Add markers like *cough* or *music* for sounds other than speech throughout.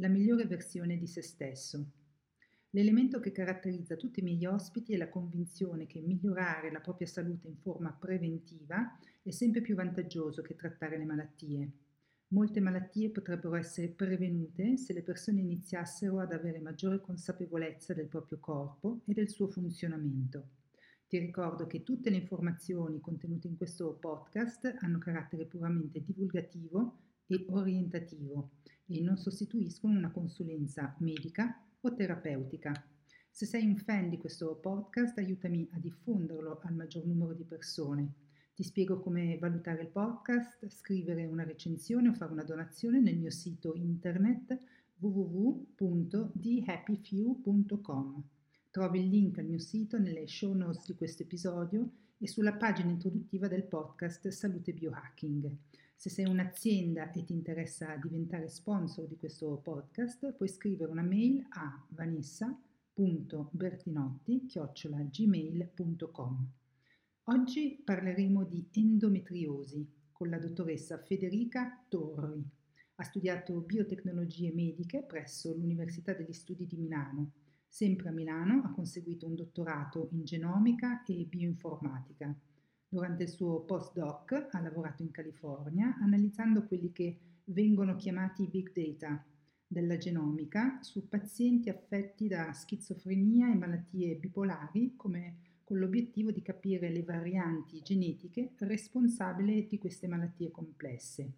la migliore versione di se stesso. L'elemento che caratterizza tutti i miei ospiti è la convinzione che migliorare la propria salute in forma preventiva è sempre più vantaggioso che trattare le malattie. Molte malattie potrebbero essere prevenute se le persone iniziassero ad avere maggiore consapevolezza del proprio corpo e del suo funzionamento. Ti ricordo che tutte le informazioni contenute in questo podcast hanno carattere puramente divulgativo e orientativo e non sostituiscono una consulenza medica o terapeutica. Se sei un fan di questo podcast, aiutami a diffonderlo al maggior numero di persone. Ti spiego come valutare il podcast, scrivere una recensione o fare una donazione nel mio sito internet www.thehappyfew.com. Trovi il link al mio sito nelle show notes di questo episodio e sulla pagina introduttiva del podcast Salute Biohacking. Se sei un'azienda e ti interessa diventare sponsor di questo podcast, puoi scrivere una mail a vanessa.bertinotti.gmail.com Oggi parleremo di endometriosi con la dottoressa Federica Torri. Ha studiato biotecnologie mediche presso l'Università degli Studi di Milano. Sempre a Milano ha conseguito un dottorato in genomica e bioinformatica Durante il suo postdoc ha lavorato in California analizzando quelli che vengono chiamati big data della genomica su pazienti affetti da schizofrenia e malattie bipolari come con l'obiettivo di capire le varianti genetiche responsabili di queste malattie complesse.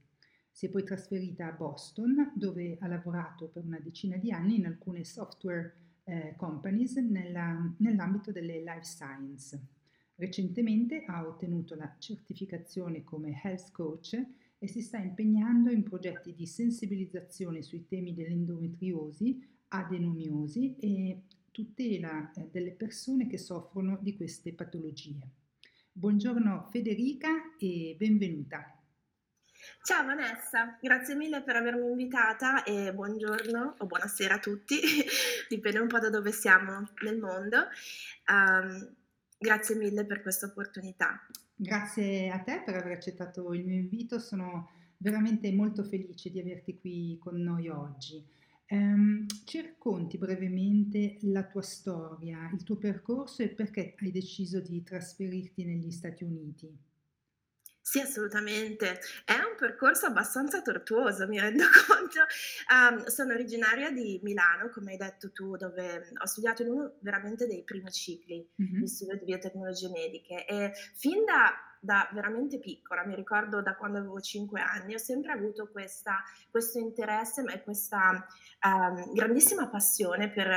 Si è poi trasferita a Boston dove ha lavorato per una decina di anni in alcune software eh, companies nella, nell'ambito delle life science. Recentemente ha ottenuto la certificazione come Health Coach e si sta impegnando in progetti di sensibilizzazione sui temi dell'endometriosi, adenomiosi e tutela eh, delle persone che soffrono di queste patologie. Buongiorno Federica e benvenuta. Ciao Vanessa, grazie mille per avermi invitata e buongiorno o buonasera a tutti, *laughs* dipende un po' da dove siamo nel mondo. Um, Grazie mille per questa opportunità. Grazie a te per aver accettato il mio invito, sono veramente molto felice di averti qui con noi oggi. Um, ci racconti brevemente la tua storia, il tuo percorso e perché hai deciso di trasferirti negli Stati Uniti? Sì, assolutamente. È un percorso abbastanza tortuoso, mi rendo *laughs* conto. Um, sono originaria di Milano, come hai detto tu, dove ho studiato in uno veramente dei primi cicli mm-hmm. di studio di biotecnologie mediche e fin da da veramente piccola, mi ricordo da quando avevo 5 anni, ho sempre avuto questa, questo interesse e questa um, grandissima passione per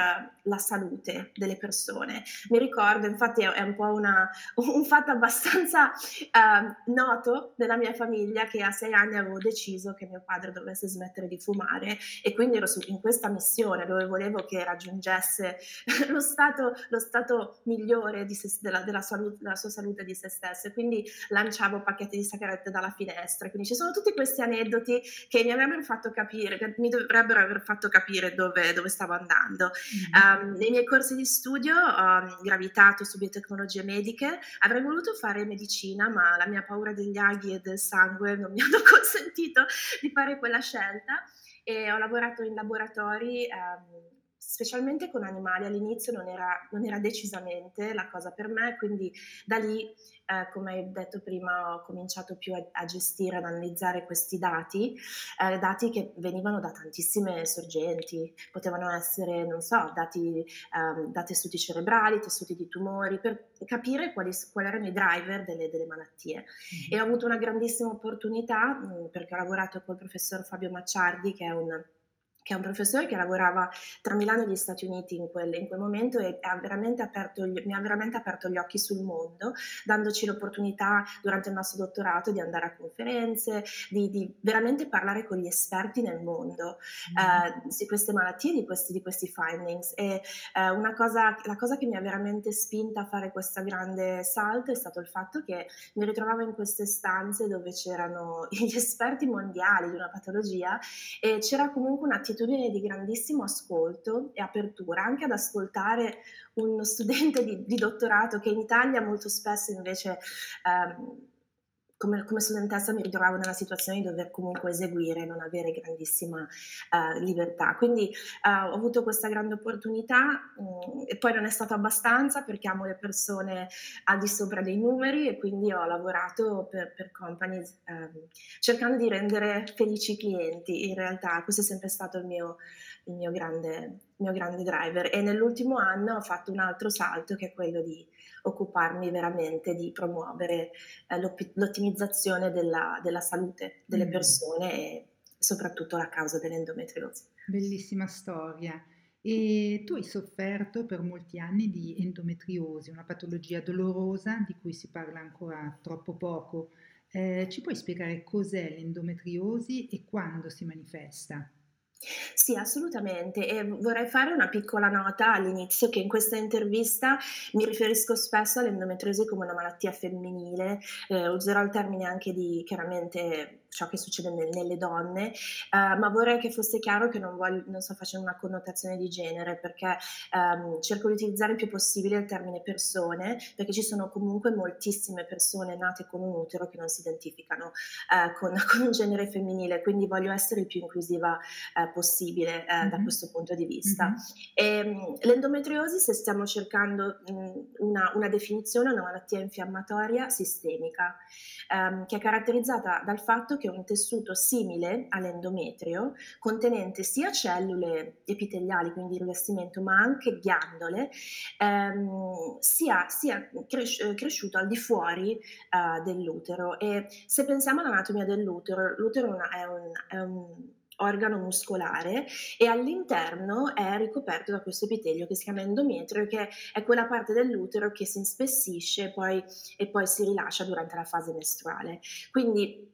la salute delle persone. Mi ricordo, infatti è, un po' una, *laughs* un fatto abbastanza uh, noto nella mia famiglia che a 6 anni avevo deciso che mio padre dovesse smettere di fumare e quindi ero in questa missione dove volevo che raggiungesse *laughs* lo stato, lo stato migliore se, della, della, salute, della sua salute di se stesso. Quindi lanciavo pacchetti di sigarette dalla finestra. Quindi ci sono tutti questi aneddoti che mi avrebbero fatto capire, mi dovrebbero aver fatto capire dove, dove stavo andando. Mm-hmm. Um, nei miei corsi di studio ho gravitato su biotecnologie mediche, avrei voluto fare medicina, ma la mia paura degli aghi e del sangue non mi *laughs* hanno consentito di fare quella scelta e ho lavorato in laboratori um, specialmente con animali all'inizio non era, non era, decisamente la cosa per me, quindi da lì, eh, come hai detto prima, ho cominciato più a, a gestire, ad analizzare questi dati, eh, dati che venivano da tantissime sorgenti, potevano essere, non so, dati eh, da tessuti cerebrali, tessuti di tumori, per capire quali, quali erano i driver delle, delle malattie. Mm-hmm. E ho avuto una grandissima opportunità mh, perché ho lavorato col professor Fabio Macciardi, che è un che è un professore che lavorava tra Milano e gli Stati Uniti in quel, in quel momento e ha veramente gli, mi ha veramente aperto gli occhi sul mondo, dandoci l'opportunità durante il nostro dottorato di andare a conferenze, di, di veramente parlare con gli esperti nel mondo mm. eh, di queste malattie, di questi, di questi findings. E eh, una cosa, la cosa che mi ha veramente spinta a fare questo grande salto è stato il fatto che mi ritrovavo in queste stanze dove c'erano *laughs* gli esperti mondiali di una patologia e c'era comunque un'attitudine un'attitudine di grandissimo ascolto e apertura anche ad ascoltare uno studente di, di dottorato che in Italia molto spesso invece ehm, come, come, studentessa mi ritrovavo nella situazione di dover comunque eseguire non avere grandissima uh, libertà. Quindi uh, ho avuto questa grande opportunità um, e poi non è stato abbastanza perché amo le persone al di sopra dei numeri e quindi ho lavorato per, per companies um, cercando di rendere felici i clienti. In realtà questo è sempre stato il mio, il mio, grande, il mio grande driver e nell'ultimo anno ho fatto un altro salto che è quello di occuparmi veramente di promuovere eh, l'ottimizzazione della, della, salute delle mm. persone e soprattutto la causa dell'endometriosi. Bellissima storia. E tu hai sofferto per molti anni di endometriosi, una patologia dolorosa di cui si parla ancora troppo poco. Eh, ci puoi spiegare cos'è l'endometriosi e quando si manifesta? Sì, assolutamente. E vorrei fare una piccola nota all'inizio che in questa intervista mi riferisco spesso all'endometriosi come una malattia femminile, eh, userò il termine anche di chiaramente ciò che succede nel, nelle donne, uh, ma vorrei che fosse chiaro che non, voglio, non sto facendo una connotazione di genere perché um, cerco di utilizzare il più possibile il termine persone perché ci sono comunque moltissime persone nate con un utero che non si identificano uh, con, *laughs* con, un genere femminile, quindi voglio essere il più inclusiva uh, possibile mm-hmm. da questo punto di vista. Mm-hmm. E, um, l'endometriosi, se stiamo cercando um, una, una, definizione, è una malattia infiammatoria sistemica um, che è caratterizzata dal fatto che che un tessuto simile all'endometrio, contenente sia cellule epiteliali, quindi rivestimento, ma anche ghiandole, ehm, sia, sia cres- cresciuto al di fuori eh, dell'utero. E se pensiamo all'anatomia dell'utero, l'utero è un, è un organo muscolare e all'interno è ricoperto da questo epitelio che si chiama endometrio che è quella parte dell'utero che si inspessisce poi, e poi si rilascia durante la fase mestruale. Quindi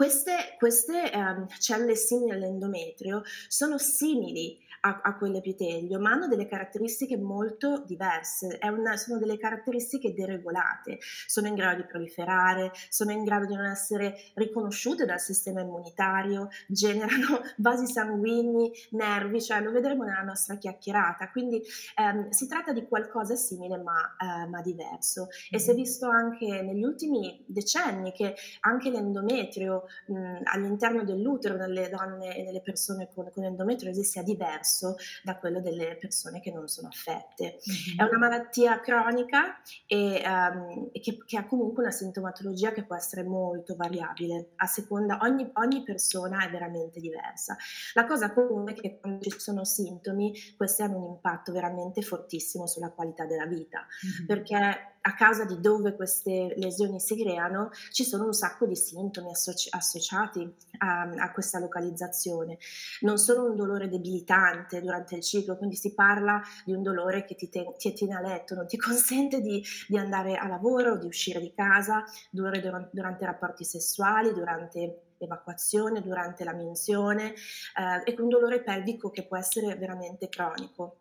queste, queste um, cellule simili all'endometrio sono simili a, a quell'epitelio, ma hanno delle caratteristiche molto diverse, una, sono delle caratteristiche deregolate, sono in grado di proliferare, sono in grado di non essere riconosciute dal sistema immunitario, generano *laughs* vasi sanguigni, nervi, cioè lo vedremo nella nostra chiacchierata, quindi ehm, si tratta di qualcosa simile ma, eh, ma diverso. E si è mm-hmm. visto anche negli ultimi decenni che anche l'endometrio mh, all'interno dell'utero nelle donne e nelle persone con, con endometriosi sia diverso diverso da quello delle persone che non sono affette. Mm-hmm. È una malattia cronica e um, che, che, ha comunque una sintomatologia che può essere molto variabile, a seconda, ogni, ogni persona è veramente diversa. La cosa comune è che quando ci sono sintomi, questi hanno un impatto veramente fortissimo sulla qualità della vita, mm-hmm. perché a causa di dove queste lesioni si creano, ci sono un sacco di sintomi associ- associati a, a, questa localizzazione. Non solo un dolore debilitante durante il ciclo, quindi si parla di un dolore che ti, te- ti tiene a letto, non ti *laughs* consente di, di, andare a lavoro, di uscire di casa, dolore durante, durante rapporti sessuali, durante l'evacuazione, durante la menzione, eh, e un dolore pelvico che può essere veramente cronico.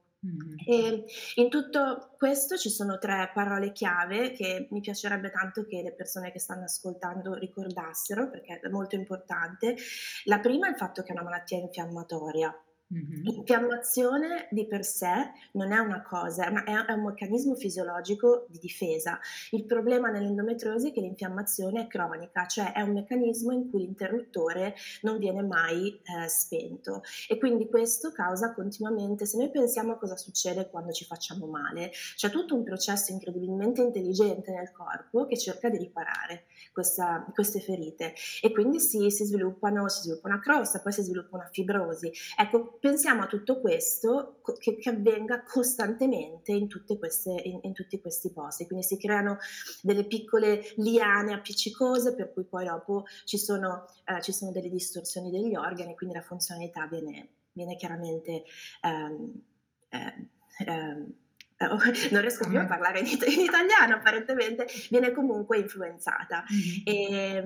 E in tutto questo ci sono tre parole chiave che mi piacerebbe tanto che le persone che stanno ascoltando ricordassero perché è molto importante. La prima è il fatto che è una malattia infiammatoria. Mm-hmm. L'infiammazione di per sé non è una cosa, una, è, un meccanismo fisiologico di difesa. Il problema nell'endometriosi è che l'infiammazione è cronica, cioè è un meccanismo in cui l'interruttore non viene mai eh, spento e quindi questo causa continuamente, se noi pensiamo a cosa succede quando ci facciamo male, c'è tutto un processo incredibilmente intelligente nel corpo che cerca di riparare questa, queste ferite e quindi si, si, sviluppano, si sviluppa una crosta, poi si sviluppa una fibrosi. Ecco, pensiamo a tutto questo che, che avvenga costantemente in, queste, in, in, tutti questi posti, quindi si creano delle piccole liane appiccicose per cui poi dopo ci sono, eh, ci sono delle distorsioni degli organi, quindi la funzionalità viene, viene chiaramente... Um, um, *laughs* non riesco più a parlare in, in, italiano apparentemente, viene comunque influenzata. E,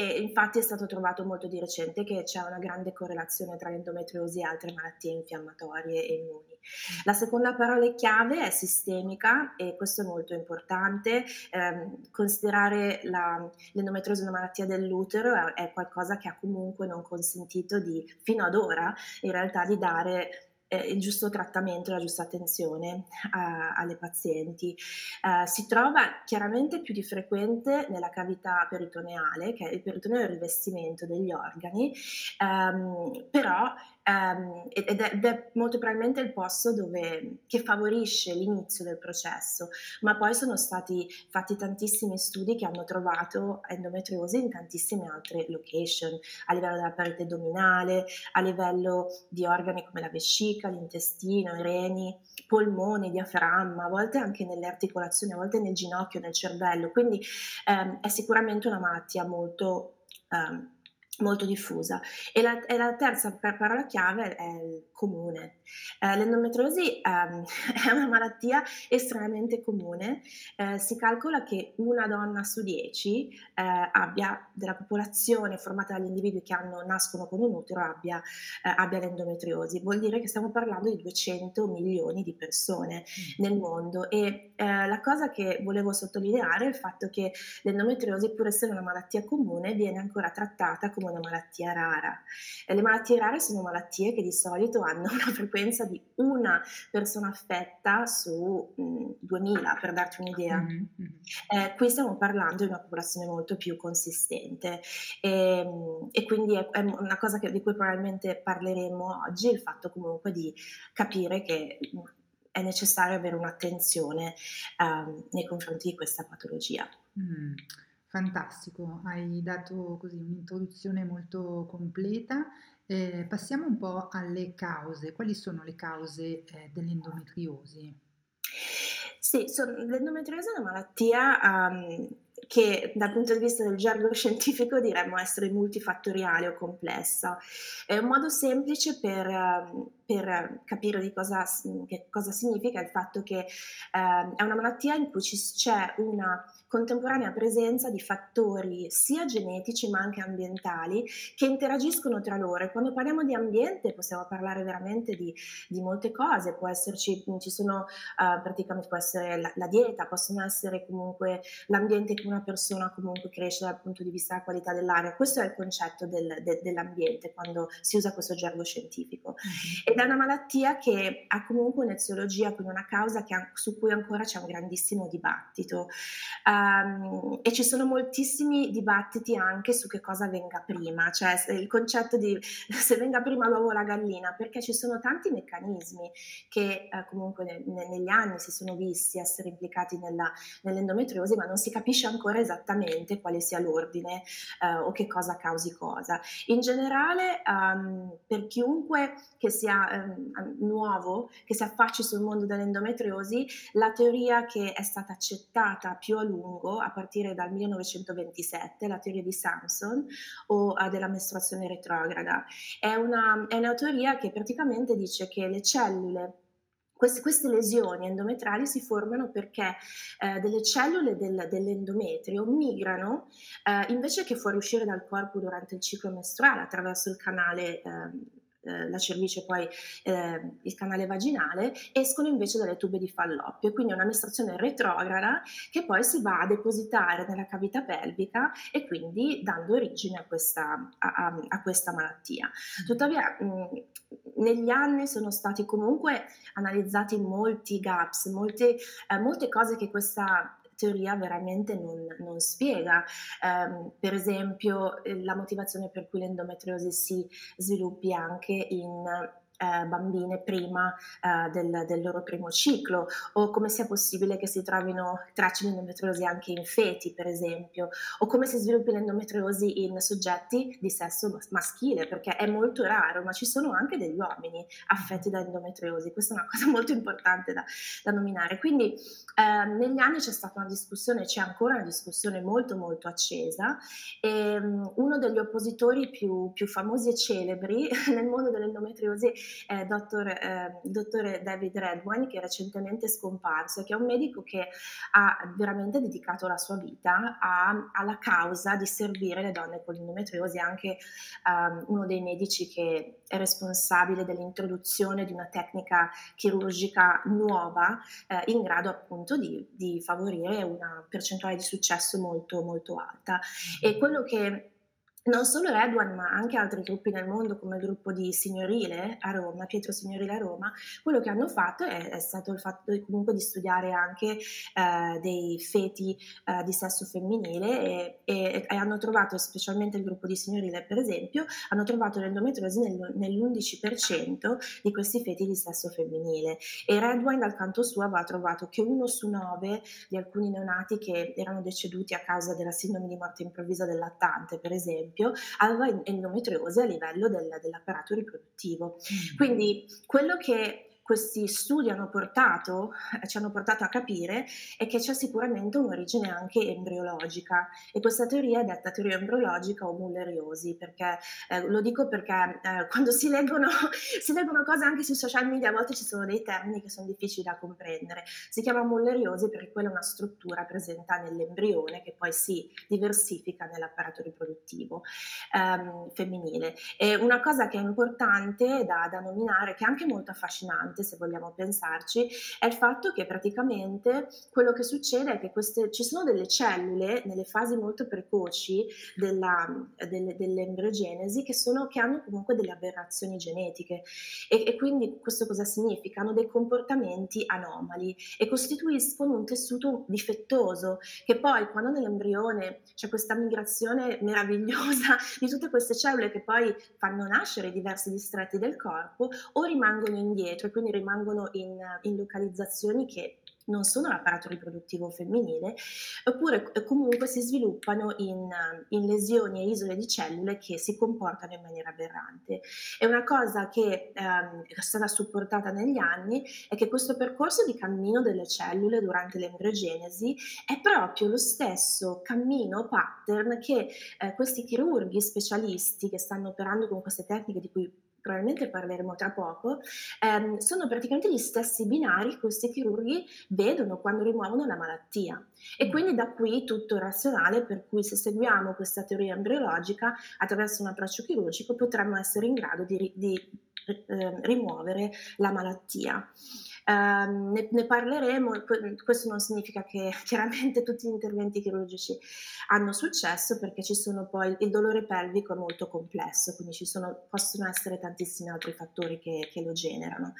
e infatti è stato trovato molto di recente che c'è una grande correlazione tra l'endometriosi e altre malattie infiammatorie e immuni. La seconda parola chiave è sistemica e questo è molto importante. Eh, considerare la, l'endometriosi una malattia dell'utero è, è qualcosa che ha comunque non consentito di, fino ad ora, in realtà di dare eh, il giusto trattamento, la giusta attenzione a, alle pazienti. Eh, si trova chiaramente più di frequente nella cavità peritoneale, che è il peritoneo è il rivestimento degli organi, ehm, però Um, ed, è, ed, è, molto probabilmente il posto dove, che favorisce l'inizio del processo, ma poi sono stati fatti tantissimi studi che hanno trovato endometriosi in tantissime altre location, a livello della parete addominale, a livello di organi come la vescica, l'intestino, i reni, polmoni, diaframma, a volte anche nelle articolazioni, a volte nel ginocchio, nel cervello, quindi um, è sicuramente una malattia molto... Um, molto diffusa. E la, e la terza parola chiave è il comune. Eh, l'endometriosi ehm, *laughs* è una malattia estremamente comune. Eh, si calcola che una donna su dieci eh, abbia, della popolazione formata dagli individui che hanno, nascono con un utero abbia, eh, abbia, l'endometriosi. Vuol dire che stiamo parlando di 200 milioni di persone mm. nel mondo. E eh, la cosa che volevo sottolineare è il fatto che l'endometriosi, pur essendo una malattia comune, viene ancora trattata come una malattia rara. E le malattie rare sono malattie che di solito hanno *laughs* una frequenza di una persona affetta su mh, 2000, per darti un'idea. Mm-hmm. Eh, qui stiamo parlando di una popolazione molto più consistente e, ehm, e quindi è, è, una cosa che, di cui probabilmente parleremo oggi, il fatto comunque di capire che è necessario avere un'attenzione um, nei confronti di questa patologia. Mm. Fantastico, hai dato così un'introduzione molto completa. Eh, passiamo un po' alle cause. Quali sono le cause eh, dell'endometriosi? Sì, son, l'endometriosi è una malattia um, che dal punto di vista del gergo *laughs* scientifico diremmo essere multifattoriale o complessa. È un modo semplice per, um, per capire di cosa, che cosa significa il fatto che um, è una malattia in cui c'è una contemporanea presenza di fattori sia genetici ma anche ambientali che interagiscono tra loro. E quando parliamo di ambiente possiamo parlare veramente di, di molte cose, può esserci, ci sono uh, praticamente, può essere la, la, dieta, possono essere comunque l'ambiente che una persona comunque cresce dal punto di vista della qualità dell'aria. Questo è il concetto del, de, dell'ambiente quando si usa questo gergo scientifico. Ed è una malattia che ha comunque un'eziologia, quindi una causa ha, su cui ancora c'è un grandissimo dibattito. Um, e ci sono moltissimi dibattiti anche su che cosa venga prima, cioè il concetto di *laughs* se venga prima l'uovo o la gallina, perché ci sono tanti meccanismi che eh, comunque ne, ne, negli anni si sono visti essere implicati nella, nell'endometriosi, ma non si capisce ancora esattamente quale sia l'ordine eh, o che cosa causi cosa. In generale, um, per chiunque che sia um, nuovo, che si affacci sul mondo dell'endometriosi, la teoria che è stata accettata più a lungo a partire dal 1927, la teoria di Samson o uh, della mestruazione retrograda. È una, è una teoria che praticamente dice che le cellule queste, queste, lesioni endometrali si formano perché eh, delle cellule del, dell'endometrio migrano eh, invece che fuoriuscire dal corpo durante il ciclo mestruale attraverso il canale eh, eh, la cervice e poi eh, il canale vaginale, escono invece dalle tube di falloppio, quindi è una mestruazione retrograda che poi si va a depositare nella cavità pelvica e quindi dando origine a questa, a, a, a questa malattia. Mm. Tuttavia, mh, negli anni sono stati comunque analizzati molti gaps, molte, eh, molte cose che questa teoria veramente non, non spiega. Um, per esempio, eh, la motivazione per cui l'endometriosi si sviluppi anche in eh, bambine prima eh, del, del, loro primo ciclo o come sia possibile che si trovino tracce di endometriosi anche in feti per esempio o come si sviluppi l'endometriosi in soggetti di sesso maschile perché è molto raro ma ci sono anche degli uomini affetti da endometriosi. Questa è una cosa *laughs* molto importante da, da nominare. Quindi eh, negli anni c'è stata una discussione c'è ancora una discussione molto molto accesa e um, uno degli oppositori più, più famosi e celebri *laughs* nel mondo dell'endometriosi è dottor, eh, dottore David Redwine, che è recentemente scomparso, che è un medico che ha veramente dedicato la sua vita a, alla causa di servire le donne con l'endometriosi, anche um, uno dei medici che è responsabile dell'introduzione di una tecnica chirurgica nuova eh, in grado appunto di, di favorire una percentuale di successo molto molto alta. E quello che non solo Redwan, ma anche altri gruppi nel mondo, come il gruppo di Signorile a Roma, Pietro Signorile a Roma, quello che hanno fatto è, è stato il fatto comunque di studiare anche eh, dei feti eh, di sesso femminile e, e, e, hanno trovato, specialmente il gruppo di Signorile per esempio, hanno trovato l'endometriosi nel, nell'11% di questi feti di sesso femminile. E Redwine dal canto suo aveva trovato che uno su nove di alcuni neonati che erano deceduti a causa della sindrome di morte improvvisa del lattante, per esempio, esempio, aveva endometriosi a livello del, dell'apparato riproduttivo. Mm. Quindi quello che questi studi hanno portato, eh, ci hanno portato a capire è che c'è sicuramente un'origine anche embriologica e questa teoria è detta teoria embriologica o mulleriosi, perché eh, lo dico perché eh, *laughs* quando si leggono, si leggono, cose anche sui social media a volte ci sono dei termini che sono difficili da comprendere. Si chiama mulleriosi perché quella è una struttura presente nell'embrione che poi si diversifica nell'apparato riproduttivo ehm, femminile. E una cosa che è importante da, da nominare, che è anche molto affascinante, importante se vogliamo pensarci è il fatto che praticamente quello che succede è che queste, ci sono delle cellule nelle fasi molto precoci della, delle, dell'embriogenesi che, sono, che hanno comunque delle aberrazioni genetiche e, e quindi questo cosa significa? Hanno dei comportamenti anomali e costituiscono un tessuto difettoso che poi quando nell'embrione c'è questa migrazione meravigliosa *laughs* di tutte queste cellule che poi fanno nascere diversi distretti del corpo o rimangono indietro e quindi rimangono in, in localizzazioni che non sono l'apparato riproduttivo femminile, oppure eh, comunque si sviluppano in, in, lesioni e isole di cellule che si comportano in maniera aberrante. E una cosa che ehm, è stata supportata negli anni è che questo percorso di cammino delle cellule durante l'embriogenesi è proprio lo stesso cammino pattern che eh, questi chirurghi specialisti che stanno operando con queste tecniche di cui probabilmente parleremo tra poco, ehm, sono praticamente gli stessi binari che questi chirurghi vedono quando rimuovono la malattia. E mm. quindi da qui tutto il razionale per cui se seguiamo questa teoria embriologica attraverso un approccio chirurgico potremmo essere in grado di, di eh, rimuovere la malattia. Uh, ne, ne, parleremo, questo non significa che *laughs* chiaramente tutti gli interventi chirurgici hanno successo perché ci sono poi il dolore pelvico è molto complesso, quindi ci sono, possono essere tantissimi altri fattori che, che lo generano.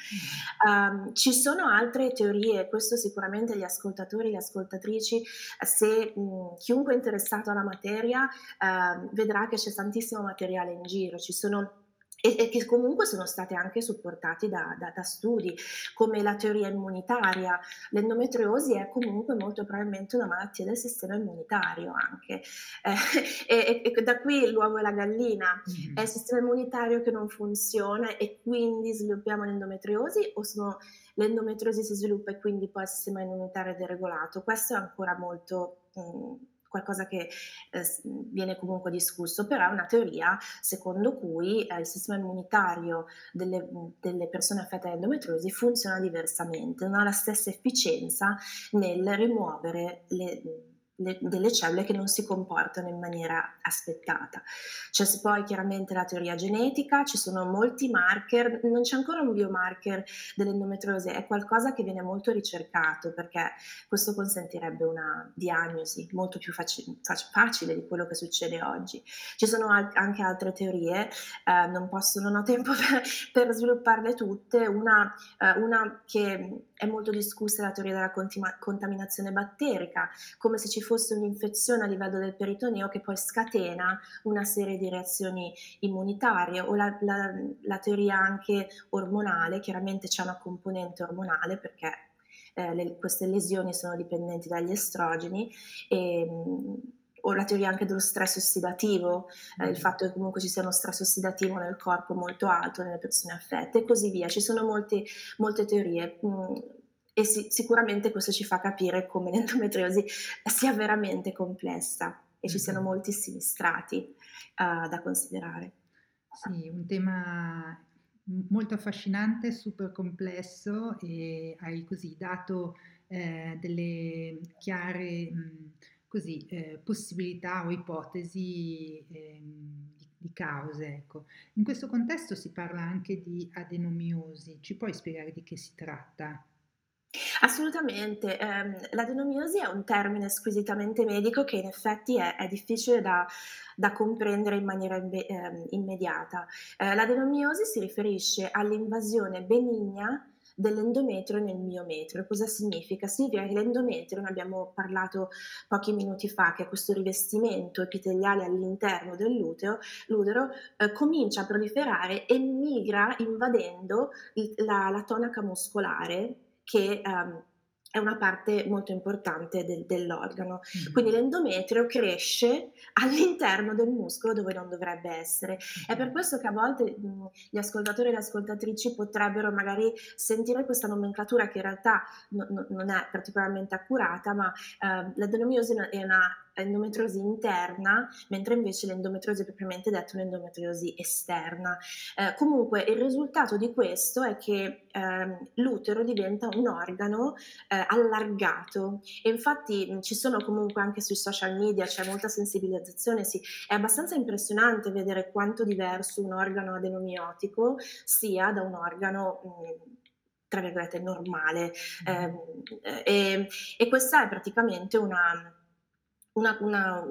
Um, ci sono altre teorie, questo sicuramente gli ascoltatori, e le ascoltatrici, se mh, chiunque è interessato alla materia uh, vedrà che c'è tantissimo materiale in giro, ci sono e, e, che comunque sono state anche supportati da, da, da, studi come la teoria immunitaria. L'endometriosi è comunque molto probabilmente una malattia del sistema immunitario anche. Eh, *laughs* e, e, da qui l'uovo e la gallina. Mm-hmm. È il sistema immunitario che non funziona e quindi sviluppiamo l'endometriosi o sono, l'endometriosi si sviluppa e quindi poi il sistema immunitario è deregolato? Questo è ancora molto... Mh, qualcosa che eh, viene comunque discusso, però è una teoria secondo cui eh, il sistema immunitario delle, delle, persone affette da endometriosi funziona diversamente, non ha la stessa efficienza nel rimuovere le le, delle cellule che non si comportano in maniera aspettata. C'è poi chiaramente la teoria genetica, ci sono molti marker, non c'è ancora un biomarker dell'endometriosi, è qualcosa che viene molto ricercato perché questo consentirebbe una diagnosi molto più faci- facile di quello che succede oggi. Ci sono al- anche altre teorie, eh, non, posso, non ho tempo *laughs* per, per svilupparle tutte, una, eh, una che è molto discussa è la teoria della contima- contaminazione batterica, come se ci fosse un'infezione a livello del peritoneo che poi scatena una serie di reazioni immunitarie o la, la, la teoria anche ormonale, chiaramente c'è una componente ormonale perché eh, le, queste lesioni sono dipendenti dagli estrogeni e, o la teoria anche dello stress ossidativo, eh, il mm. fatto che comunque ci sia uno stress ossidativo nel corpo molto alto nelle persone affette e così via. Ci sono molti, molte teorie. Mm, e si, sicuramente questo ci fa capire come l'endometriosi *laughs* sia veramente complessa e ci siano mm-hmm. moltissimi strati uh, da considerare. Sì, un tema molto affascinante, super complesso e hai così dato eh, delle chiare mh, così, eh, possibilità o ipotesi eh, di, di, cause. Ecco. In questo contesto si parla anche di adenomiosi, ci puoi spiegare di che si tratta? Assolutamente, ehm, l'adenomiosi è un termine squisitamente medico che in effetti è, è difficile da, da, comprendere in maniera imbe- ehm, immediata. Eh, l'adenomiosi si riferisce all'invasione benigna dell'endometrio nel miometrio. Cosa significa? Significa che l'endometrio, ne abbiamo parlato pochi minuti fa, che è questo rivestimento epiteliale all'interno dell'utero, l'utero eh, comincia a proliferare e migra invadendo il, la, la tonaca muscolare che um, è una parte molto importante del, dell'organo. Mm-hmm. Quindi l'endometrio cresce *laughs* all'interno del muscolo dove non dovrebbe essere. Mm-hmm. È per questo che a volte mh, gli ascoltatori e le ascoltatrici potrebbero magari sentire questa nomenclatura che in realtà no, no, non è particolarmente accurata, ma eh, l'adenomiosi è una endometriosi interna, mentre invece l'endometriosi è propriamente detto un'endometriosi esterna. Eh, comunque il risultato di questo è che eh, l'utero diventa un organo eh, allargato e infatti ci sono comunque anche sui social media, c'è molta sensibilizzazione, sì, è abbastanza impressionante vedere quanto diverso un organo adenomiotico sia da un organo mh, tra virgolette normale mm. e, e questa è praticamente una una, una,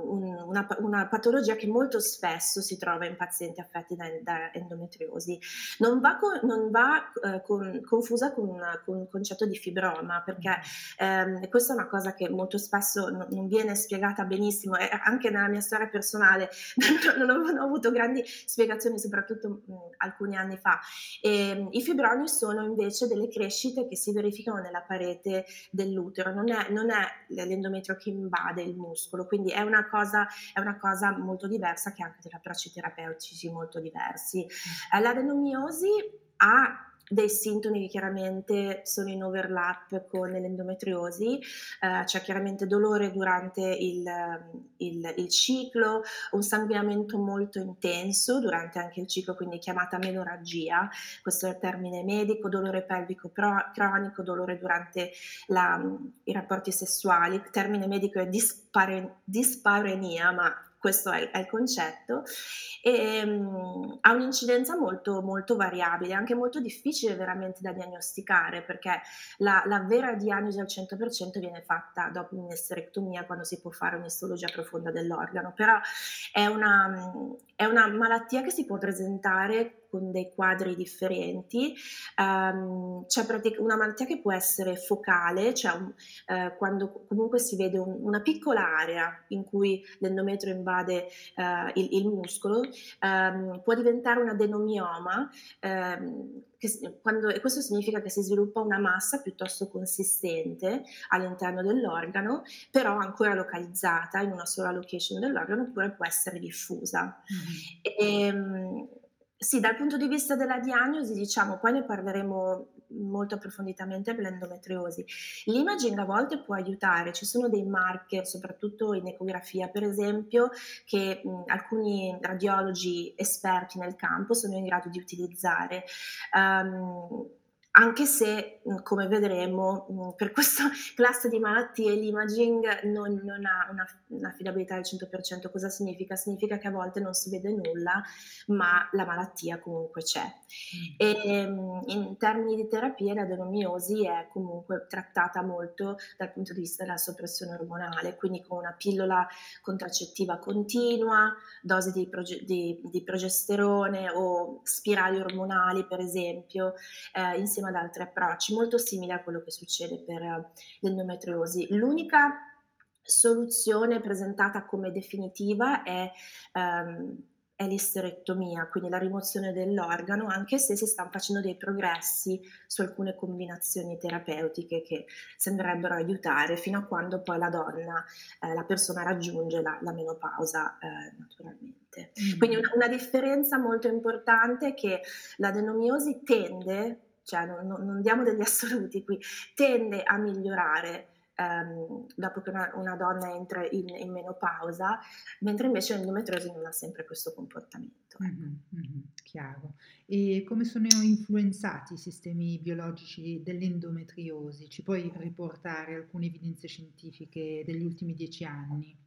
una, una, patologia che molto spesso si trova in pazienti affetti da, da endometriosi. Non va, con, non va eh, con, confusa con, con, il concetto di fibroma, perché ehm, questa è una cosa che molto spesso non, non viene spiegata benissimo e anche nella mia storia personale *laughs* non ho, non ho avuto grandi spiegazioni, soprattutto mh, alcuni anni fa. E, ehm, I fibromi sono invece delle crescite che si verificano nella parete dell'utero, non è, non è l'endometrio che invade il muscolo muscolo, quindi è una cosa, è una cosa molto diversa che ha anche degli approcci terapeutici molto diversi. Mm. Eh, l'adenomiosi ha dei sintomi che chiaramente sono in overlap con l'endometriosi, eh, c'è chiaramente dolore durante il, il, il, ciclo, un sanguinamento molto intenso durante anche il ciclo, quindi chiamata menorragia, questo è il termine medico, dolore pelvico pro, cronico, dolore durante la, i rapporti sessuali, il termine medico è dispare, disparenia, ma questo è, è il concetto, e um, ha un'incidenza molto, molto variabile, anche molto difficile veramente da diagnosticare, perché la, la vera diagnosi al 100% viene fatta dopo un'esterectomia, quando si può fare un'istologia profonda dell'organo, però è una, è una malattia che si può presentare con dei quadri differenti. Um, c'è pratic- una malattia che può essere focale, cioè un, uh, quando comunque si vede un, una piccola area in cui l'endometrio invade uh, il, il, muscolo, um, può diventare un adenomioma. Um, che, quando, e questo significa che si sviluppa una massa piuttosto consistente all'interno dell'organo, però ancora localizzata in una sola location dell'organo, oppure può essere diffusa. Mm-hmm. E, sì, dal punto di vista della diagnosi, diciamo, poi ne parleremo molto approfonditamente per l'endometriosi. L'imaging a volte può aiutare, ci sono dei marker, soprattutto in ecografia, per esempio, che mh, alcuni radiologi esperti nel campo sono in grado di utilizzare. Um, anche se, mhmm, come vedremo, mhmm, per questa *laughs* classe di malattie l'imaging non, non ha una, un'affidabilità del 100%. Cosa significa? Significa che a volte non si vede nulla, ma la malattia comunque c'è. Mm. E ehm, in termini di terapia l'adenomiosi è comunque trattata molto dal punto di vista della soppressione ormonale, quindi con una pillola contraccettiva continua, dosi di, proge- di, di progesterone o spirali ormonali, per esempio, eh, insieme ad altri approcci, molto simili a quello che succede per l'endometriosi. L'unica soluzione presentata come definitiva è, ehm, è l'isterectomia, quindi la rimozione dell'organo, anche se si stan facendo dei progressi su alcune combinazioni terapeutiche che sembrerebbero aiutare fino a quando poi la donna, ehm, la persona raggiunge la la menopausa, ehm, naturalmente. Quindi Mh-mh. una una differenza molto importante è che l'adenomiosi tende cioè non non diamo degli *laughs* assoluti qui, tende a migliorare, ehm, dopo che una una donna entra in in menopausa, mentre invece l'endometriosi non ha sempre questo comportamento. Mh-mh, mh-mh, chiaro. E come sono influenzati i sistemi biologici dell'endometriosi? Ci puoi riportare alcune evidenze scientifiche degli ultimi 10 anni?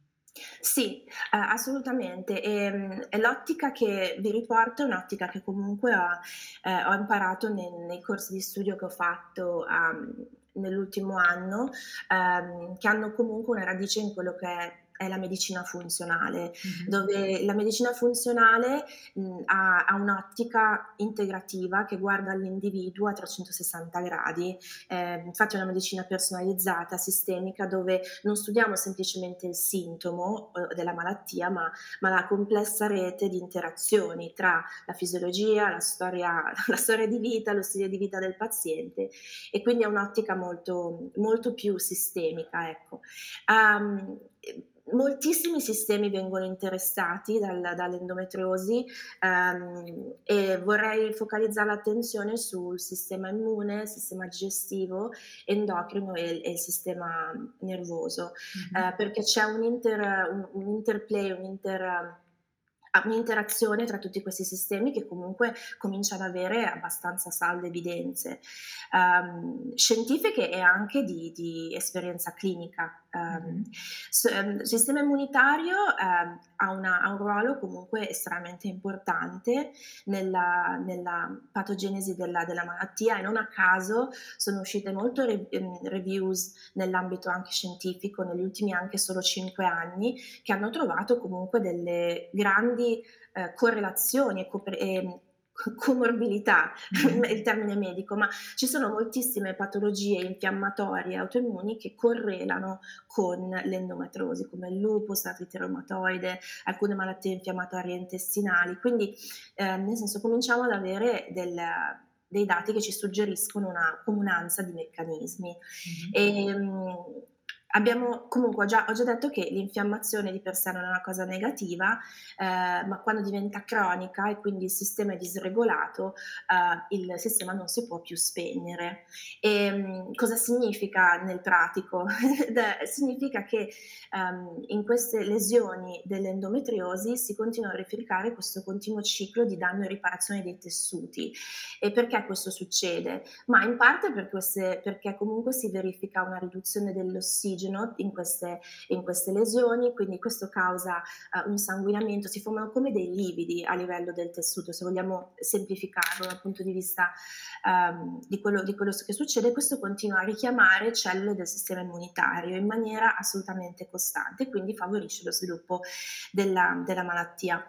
Sì, a assolutamente. Ehm, e l'ottica che vi riporto è un'ottica che comunque ho ehm, ho imparato ne nei corsi di studio che ho fatto, uhm, nell'ultimo anno, ehm, che hanno comunque una radice in quello che è è la medicina funzionale, Mh-mh. dove la medicina funzionale, mhmm, ha ha un'ottica integrativa che guarda all'individuo a 360 gradi. Ehm, infatti è una medicina personalizzata, sistemica, dove non studiamo semplicemente il sintomo, uhm, della malattia, ma ma la complessa rete di interazioni tra la fisiologia, la storia *laughs* la storia di vita, lo stile di vita del paziente e quindi è un'ottica molto molto più sistemica, ecco. Ehm, moltissimi sistemi vengono interessati dal dall'endometriosi, ehm, e vorrei focalizzare l'attenzione sul sistema immune, sistema digestivo, endocrino e e il sistema nervoso, Mh-mh. ehm, perché c'è un inter un un interplay, un inter a un'interazione tra tutti questi sistemi che comunque comincia ad avere abbastanza salde evidenze, uhm, scientifiche e anche di di esperienza clinica. Uhm, Mh-mh. s ehm, sistema immunitario, ehm, ha una ha un ruolo comunque estremamente importante nella nella patogenesi della della malattia e non a caso sono uscite molto re ehm, reviews nell'ambito anche scientifico negli ultimi anche solo 5 anni, che hanno trovato comunque delle grandi, ehm, correlazioni e copre co comorbilità, Mh-mh. *laughs* il termine medico, ma ci sono moltissime patologie infiammatorie autoimmuni che correlano con l'endometriosi, come il lupus, l'artrite reumatoide, alcune malattie infiammatorie intestinali. Quindi, ehm, nel senso cominciamo ad avere del dei dati che ci suggeriscono una comunanza di meccanismi. Mh-mh. Ehm, abbiamo comunque ho già ho già detto che l'infiammazione di per sé non è una cosa negativa, ehm, ma quando diventa cronica e quindi il sistema è disregolato, uhm, il sistema non si può più spegnere. Ehm, cosa significa nel pratico? *laughs* Significa che, ehm, in queste lesioni dell'endometriosi si continua a verificare questo continuo ciclo di danno e riparazione dei tessuti. E perché questo succede? Ma in parte per queste perché comunque si verifica una riduzione dell'ossigeno in queste in queste lesioni, quindi questo causa, uhm, un sanguinamento, si formano come dei lividi a livello del tessuto, se vogliamo semplificarlo dal punto di vista, uhm, di quello di quello che succede, questo continua a richiamare cellule del sistema immunitario in maniera assolutamente costante, quindi favorisce lo sviluppo della della malattia.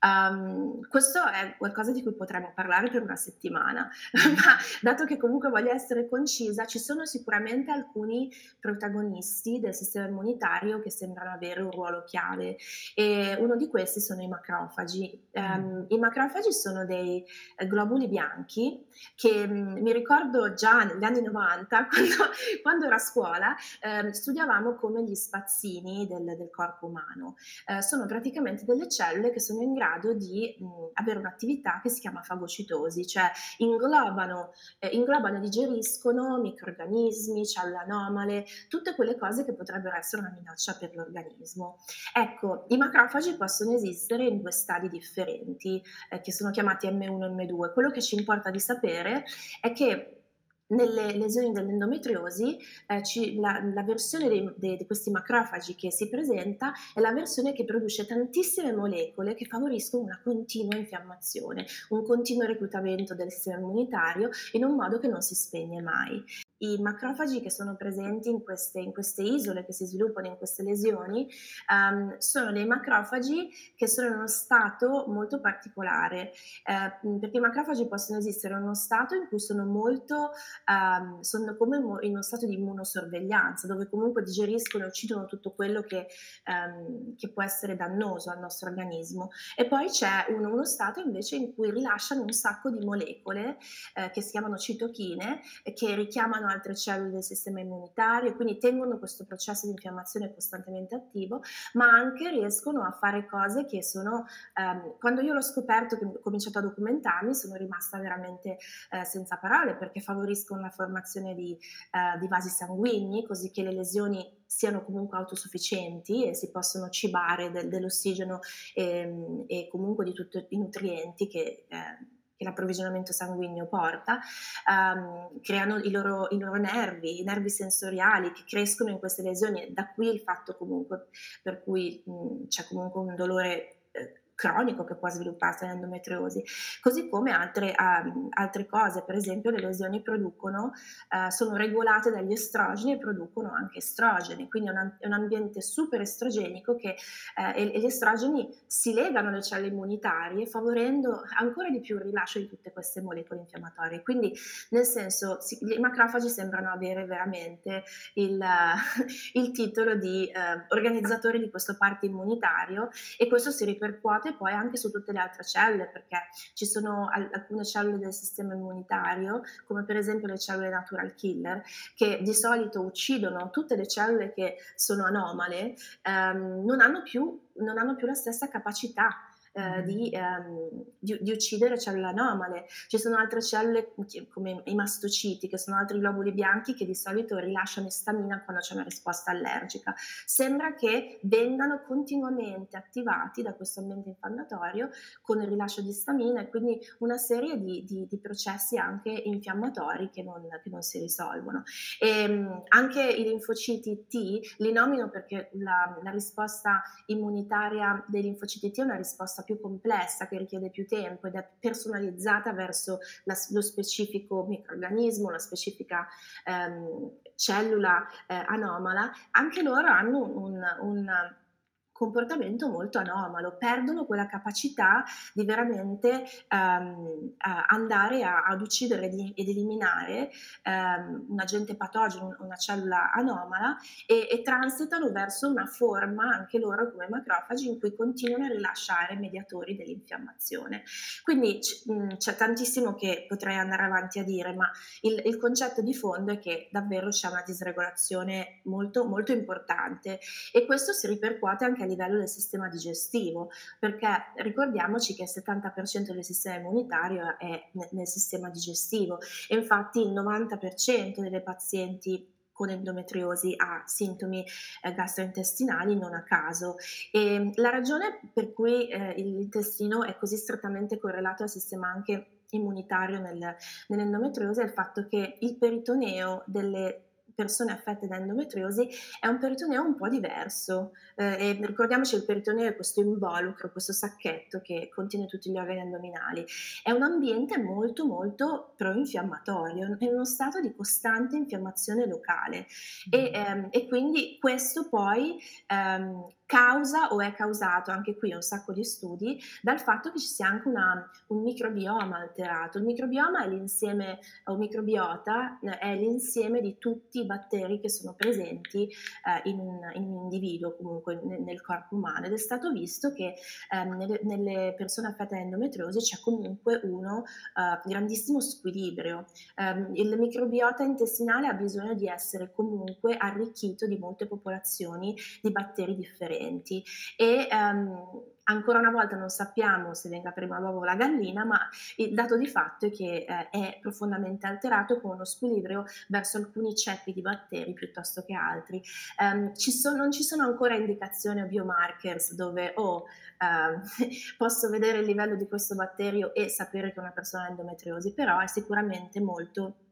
Uhm, questo è qualcosa di cui potremmo parlare per una settimana, *laughs* Mh-mh. ma dato che comunque voglio essere concisa, ci sono sicuramente alcuni protagonisti del sistema immunitario che sembrano avere un ruolo chiave e uno di questi sono i macrofagi. Mh. Ehm, i macrofagi sono dei, ehm, globuli bianchi che, mhmm, mi ricordo già negli anni '90 *laughs* quando quando ero a scuola, ehm, studiavamo come gli spazzini del del corpo umano. Ehm, sono praticamente delle cellule che sono in grado di, mhmm, avere un'attività che si chiama fagocitosi, cioè inglobano ehm, inglobano e digeriscono microrganismi, cellule anomale, tutte quelle cose che potrebbero essere una minaccia per l'organismo. Ecco, i macrofagi possono esistere in 2 stadi differenti, ehm, che sono chiamati M1 e M2. Quello che ci importa di sapere è che nelle lesioni dell'endometriosi, ehm, ci la la versione di questi macrofagi che si presenta è la versione che produce tantissime molecole che favoriscono una continua infiammazione, un continuo reclutamento del sistema immunitario in un modo che non si spegne mai. I macrofagi che sono presenti in queste in queste isole che si sviluppano in queste lesioni, uhm, sono dei macrofagi che sono in uno stato molto particolare, ehm, perché i macrofagi possono esistere in uno stato in cui sono molto um, sono come in uno stato di immunosorveglianza, dove comunque digeriscono e uccidono tutto quello che, um, che, può essere dannoso al nostro organismo. E poi c'è uno, uno stato invece in cui rilasciano un sacco di molecole eh, che si chiamano citochine, eh, che richiamano altre cellule del sistema immunitario, quindi tengono questo processo di infiammazione costantemente attivo, ma anche riescono a fare cose che sono, um, quando io l'ho scoperto, che ho cominciato a documentarmi, sono rimasta veramente eh, senza parole perché favoriscono la formazione di, eh, di vasi sanguigni, così che le lesioni siano comunque autosufficienti e si possono cibare del, dell'ossigeno e, ehm, e, comunque di tutti i nutrienti che, eh, che l'approvvigionamento sanguigno porta, um, creano i loro, i loro, nervi, i nervi sensoriali che crescono in queste lesioni. Da qui il fatto comunque per cui mh, c'è comunque un dolore cronico che può svilupparsi nell'endometriosi, così come altre, um, altre cose, per esempio le lesioni producono, uh, sono regolate dagli estrogeni e producono anche estrogeni, quindi è un, è un ambiente super estrogenico che, uh, e, gli estrogeni si legano alle cellule immunitarie favorendo ancora di più il rilascio di tutte queste molecole infiammatorie. Quindi nel senso si, i macrofagi sembrano avere veramente il, uh, *laughs* il titolo di organizzatori di questo party immunitario e questo si ripercuote e poi anche su tutte le altre cellule, perché ci sono alcune cellule del sistema immunitario, come per esempio le cellule natural killer, che di solito uccidono tutte le cellule che sono anomale, ehm, non, hanno più, non hanno più la stessa capacità eh, di, ehm, di, di, uccidere cellule anomale. Ci sono altre cellule come i mastociti, che sono altri globuli bianchi che di solito rilasciano istamina quando c'è una risposta allergica. Sembra che vengano continuamente attivati da questo ambiente infiammatorio con il rilascio di istamina e quindi una serie di, di, di processi anche infiammatori che non, che non si risolvono. E, ehm, anche i linfociti T li nomino perché la, la risposta immunitaria dei linfociti T è una risposta più complessa, che richiede più tempo ed è personalizzata verso la, lo specifico microorganismo, la specifica ehm, cellula eh, anomala, anche loro hanno un, un comportamento molto anomalo, perdono quella capacità di veramente um, andare a, ad uccidere ed eliminare um, un agente patogeno, una cellula anomala e, e, transitano verso una forma, anche loro come macrofagi, in cui continuano a rilasciare mediatori dell'infiammazione. Quindi mh, c'è tantissimo che potrei andare avanti a dire, ma il, il concetto di fondo è che davvero c'è una disregolazione molto, molto importante e questo si ripercuote anche livello del sistema digestivo, perché ricordiamoci che il 70% del sistema immunitario è nel sistema digestivo e infatti il 90% delle pazienti con endometriosi ha sintomi eh, gastrointestinali non a caso. E la ragione per cui eh, l'intestino è così strettamente correlato al sistema anche immunitario nel, nell'endometriosi è il fatto che il peritoneo delle persone affette da endometriosi è un peritoneo un po' diverso. Eh, e ricordiamoci che il peritoneo è questo involucro, questo sacchetto che contiene tutti gli organi addominali. È un ambiente molto molto pro-infiammatorio, è uno stato di costante infiammazione locale e, mm. ehm, e quindi questo poi ehm, causa o è causato, anche qui un sacco di studi, dal fatto che ci sia anche una, un microbioma alterato. Il microbioma è l'insieme, o microbiota è l'insieme di tutti i batteri che sono presenti eh, in, un, in, un, individuo, comunque nel, nel, corpo umano, ed è stato visto che eh, nelle, nelle, persone affette da endometriosi c'è comunque uno eh, grandissimo squilibrio. Ehm, il microbiota intestinale ha bisogno di essere comunque arricchito di molte popolazioni di batteri differenti differenti e um, ancora una volta non sappiamo se venga prima l'uovo o la gallina, ma il dato di fatto è che eh, è profondamente alterato con uno squilibrio verso alcuni ceppi di batteri piuttosto che altri. Um, ci sono, non ci sono ancora indicazioni o biomarkers dove oh, uh, *laughs* posso vedere il livello di questo batterio e sapere che una persona ha endometriosi, però è sicuramente molto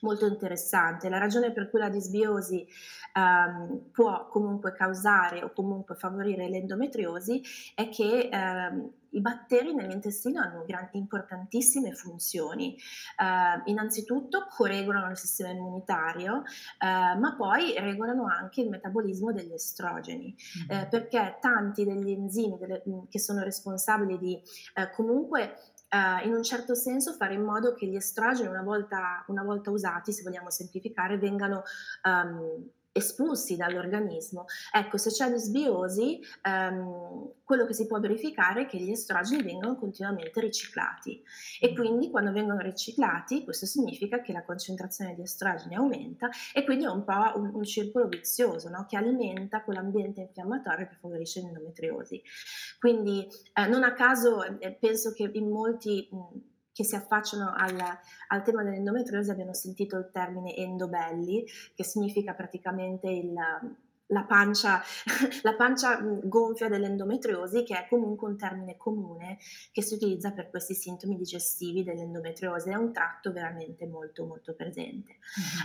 molto interessante. La ragione per cui la disbiosi um, può comunque causare o comunque favorire l'endometriosi è che um, i batteri nell'intestino hanno gran, importantissime funzioni. Uh, innanzitutto corregolano il sistema immunitario, uh, ma poi regolano anche il metabolismo degli estrogeni, uh, perché tanti degli enzimi delle, che sono responsabili di comunque uh, in un certo senso fare in modo che gli estrogeni una volta, una volta usati, se vogliamo semplificare, vengano um, espulsi dall'organismo. Ecco, se c'è disbiosi, ehm, quello che si può verificare è che gli estrogeni vengono continuamente riciclati e mm. quindi quando vengono riciclati questo significa che la concentrazione di estrogeni aumenta e quindi è un po' un, un circolo vizioso no? che alimenta quell'ambiente infiammatorio che favorisce l'endometriosi. Quindi eh, non a caso eh, penso che in molti... Mh, che si affacciano al, al, tema dell'endometriosi abbiano sentito il termine endobelli, che significa praticamente il, la pancia, *laughs* la pancia gonfia dell'endometriosi, che è comunque un termine comune che si utilizza per questi sintomi digestivi dell'endometriosi, è un tratto veramente molto molto presente.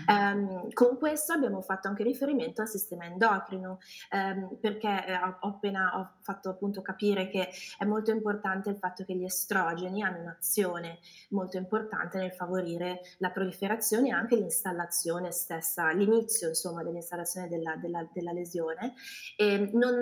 Mm-hmm. Um, con questo abbiamo fatto anche riferimento al sistema endocrino, um, perché eh, ho appena ho fatto appunto capire che è molto importante il fatto che gli estrogeni hanno un'azione molto importante nel favorire la proliferazione e anche l'installazione stessa, l'inizio insomma dell'installazione della, della, della lesione. E non,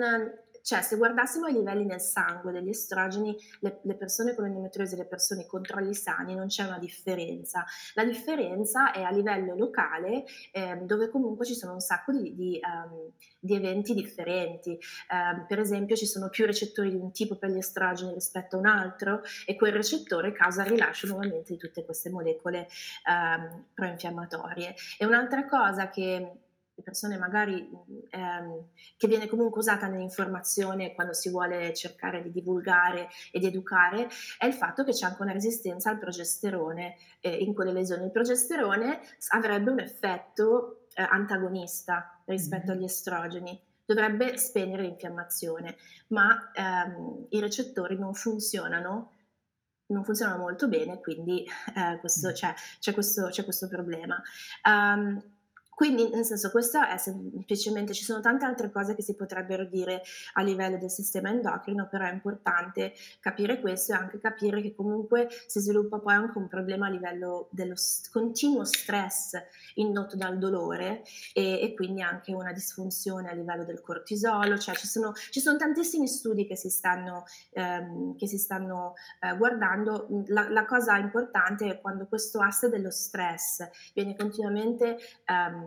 cioè, se guardassimo i livelli nel sangue degli estrogeni, le, le persone con endometriosi e le persone con controlli sani, non c'è una differenza. La differenza è a livello locale, eh, dove comunque ci sono un sacco di, di, um, di eventi differenti. Eh, per esempio, ci sono più recettori di un tipo per gli estrogeni rispetto a un altro, e quel recettore causa il rilascio nuovamente di tutte queste molecole um, proinfiammatorie. E un'altra cosa che le persone magari ehm, che viene comunque usata nell'informazione quando si vuole cercare di divulgare ed educare è il fatto che c'è anche una resistenza al progesterone eh, in quelle lesioni. Il progesterone avrebbe un effetto eh, antagonista rispetto mm-hmm. agli estrogeni, dovrebbe spegnere l'infiammazione, ma ehm, i recettori non funzionano non funzionano molto bene, quindi eh, questo, c'è, c'è, questo, c'è, questo, problema. Um, quindi, nel senso, questo è semplicemente, ci sono tante altre cose che si potrebbero dire a livello del sistema endocrino, però è importante capire questo e anche capire che comunque si sviluppa poi anche un problema a livello dello st- continuo stress indotto dal dolore e, e, quindi anche una disfunzione a livello del cortisolo, cioè ci sono, ci sono tantissimi studi che si stanno, ehm, che si stanno eh, guardando. La, la, cosa importante è quando questo asse dello stress viene continuamente ehm,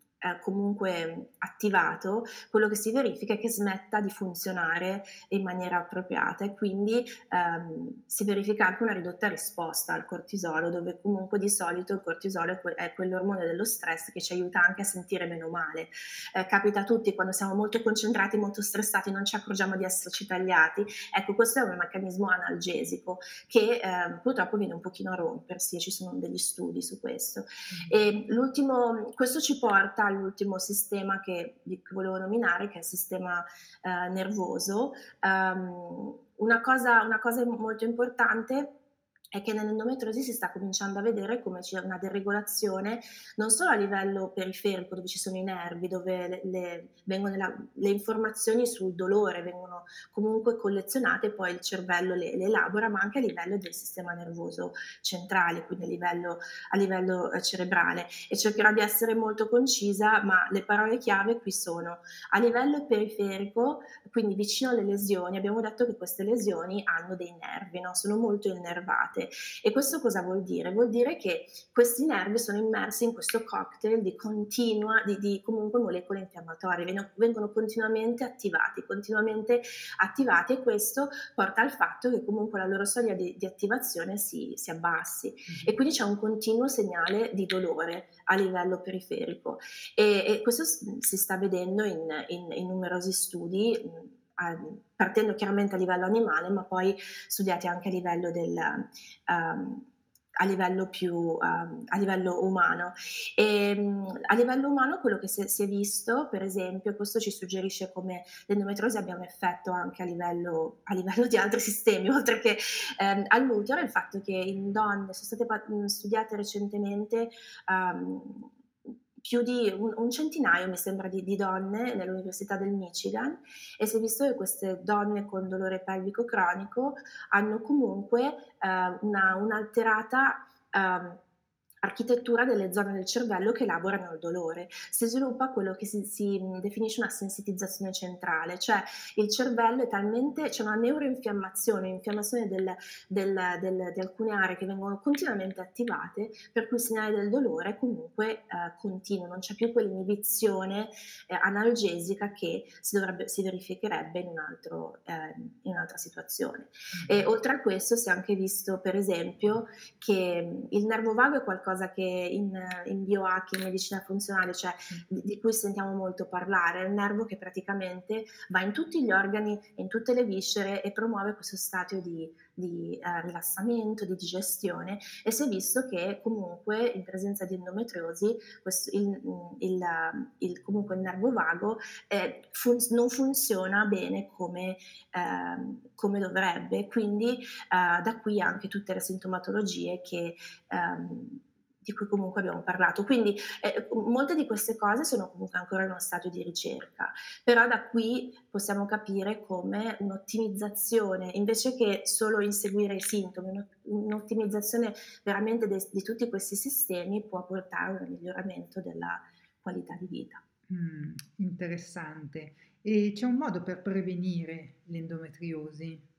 eh, comunque attivato, quello che si verifica è che smetta di funzionare in maniera appropriata e quindi ehm, si verifica anche una ridotta risposta al cortisolo, dove comunque di solito il cortisolo è, que- è quell'ormone dello stress che ci aiuta anche a sentire meno male. Eh, capita a tutti quando siamo molto concentrati, molto stressati, non ci accorgiamo di esserci tagliati. Ecco, questo è un meccanismo analgesico che eh, purtroppo viene un pochino a rompersi e ci sono degli studi su questo. Mm. E l'ultimo, questo ci porta all'ultimo sistema che, che volevo nominare, che è il sistema eh, nervoso. Um, una, cosa, una cosa molto importante è che nell'endometriosi si sta cominciando a vedere come c'è una deregolazione non solo a livello periferico dove ci sono i nervi, dove le, le, la, le informazioni sul dolore vengono comunque collezionate e poi il cervello le, le, elabora, ma anche a livello del sistema nervoso centrale, quindi a livello, a livello eh, cerebrale. E cercherò di essere molto concisa, ma le parole chiave qui sono a livello periferico, quindi vicino alle lesioni, abbiamo detto che queste lesioni hanno dei nervi, no? sono molto innervate nervate. E questo cosa vuol dire? Vuol dire che questi nervi sono immersi in questo cocktail di continua, di, di comunque molecole infiammatorie, vengono, vengono continuamente attivati, continuamente attivati e questo porta al fatto che comunque la loro soglia di, di attivazione si, si abbassi mm-hmm. e quindi c'è un continuo segnale di dolore a livello periferico e, e questo si sta vedendo in, in, in numerosi studi partendo chiaramente a livello animale, ma poi studiati anche a livello del... Um, a livello più um, a livello umano. E, a livello umano quello che si, si, è visto, per esempio, questo ci suggerisce come l'endometriosi abbia un effetto anche a livello, a livello di altri sistemi, *laughs* oltre che all'utero, il fatto che in donne sono state studiate recentemente più di un, un centinaio, mi sembra, di, di, donne nell'Università del Michigan e si è visto che queste donne con dolore pelvico cronico hanno comunque eh, una, un'alterata eh, architettura delle zone del cervello che elaborano il dolore. Si sviluppa quello che si, si definisce una sensitizzazione centrale, cioè il cervello è talmente, c'è una neuroinfiammazione, infiammazione del, del, del, di alcune aree che vengono continuamente attivate, per cui il segnale del dolore comunque eh, continua, non c'è più quell'inibizione eh, analgesica che si, dovrebbe, si verificherebbe in, un altro, eh, in un'altra situazione. E oltre a questo si è anche visto per esempio che il nervo vago è qualcosa cosa che in, in biohacking, in medicina funzionale, cioè di, di, cui sentiamo molto parlare, è il nervo che praticamente va in tutti gli organi, in tutte le viscere e promuove questo stadio di, di eh, rilassamento, di digestione. E si è visto che comunque in presenza di endometriosi questo, il, il, il, comunque il nervo vago eh, fun- non funziona bene come, eh, come dovrebbe, quindi eh, da qui anche tutte le sintomatologie che ehm, di cui comunque abbiamo parlato. Quindi eh, molte di queste cose sono comunque ancora in uno stadio di ricerca, però da qui possiamo capire come un'ottimizzazione, invece che solo inseguire i sintomi, un'ottimizzazione veramente de- di tutti questi sistemi può portare a un miglioramento della qualità di vita. Mm, interessante. E c'è un modo per prevenire l'endometriosi?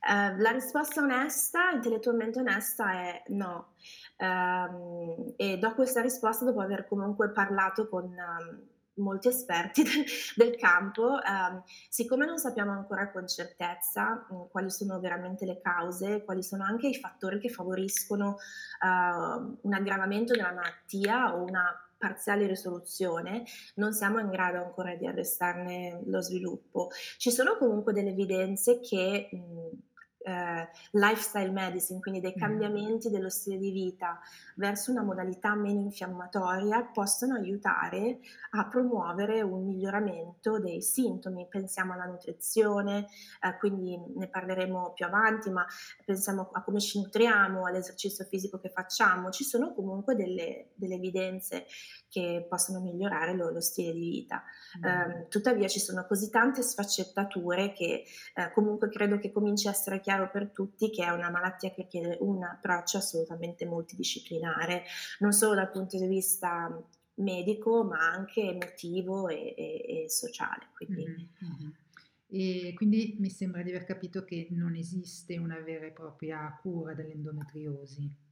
Uh, la risposta onesta, intellettualmente onesta, è no. Um, e do questa risposta dopo aver comunque parlato con um, molti esperti *laughs* del, del campo. Um, siccome non sappiamo ancora con certezza quali sono veramente le cause, quali sono anche i fattori che favoriscono uh, un aggravamento della malattia o una parziale risoluzione, non siamo in grado ancora di arrestarne lo sviluppo. Ci sono comunque delle evidenze che mh, eh, lifestyle medicine, quindi dei cambiamenti dello stile di vita verso una modalità meno infiammatoria, possono aiutare a promuovere un miglioramento dei sintomi. Pensiamo alla nutrizione, eh, quindi ne parleremo più avanti, ma pensiamo a come ci nutriamo, all'esercizio fisico che facciamo. Ci sono comunque delle, delle evidenze che possono migliorare lo, lo stile di vita. Mm. Eh, tuttavia ci sono così tante sfaccettature che eh, comunque credo che cominci a essere chiaro per tutti che è una malattia che richiede un approccio assolutamente multidisciplinare, non solo dal punto di vista medico, ma anche emotivo e, e, e sociale. Quindi. Mm-hmm. E quindi mi sembra di aver capito che non esiste una vera e propria cura dell'endometriosi.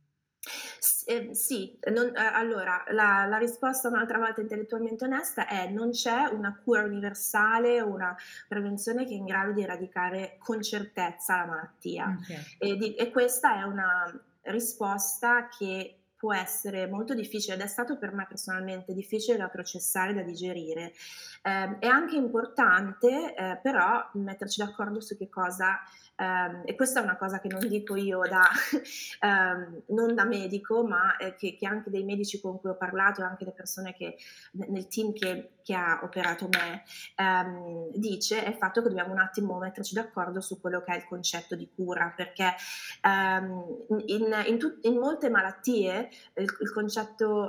Eh, sì, non, eh, allora la, la, risposta un'altra volta intellettualmente onesta è non c'è una cura universale, una prevenzione che è in grado di eradicare con certezza la malattia. Okay. E, di, e questa è una risposta che può essere molto difficile ed è stato per me personalmente difficile da processare, da digerire. Eh, è anche importante eh, però metterci d'accordo su che cosa Um, e questa è una cosa che non dico io da, um, *laughs* non da medico, ma eh, che, che, anche dei medici con cui ho parlato e anche le persone che nel team che, che ha operato me um, dice è il fatto che dobbiamo un attimo metterci d'accordo su quello che è il concetto di cura, perché in, in, tut, in, molte malattie il, il concetto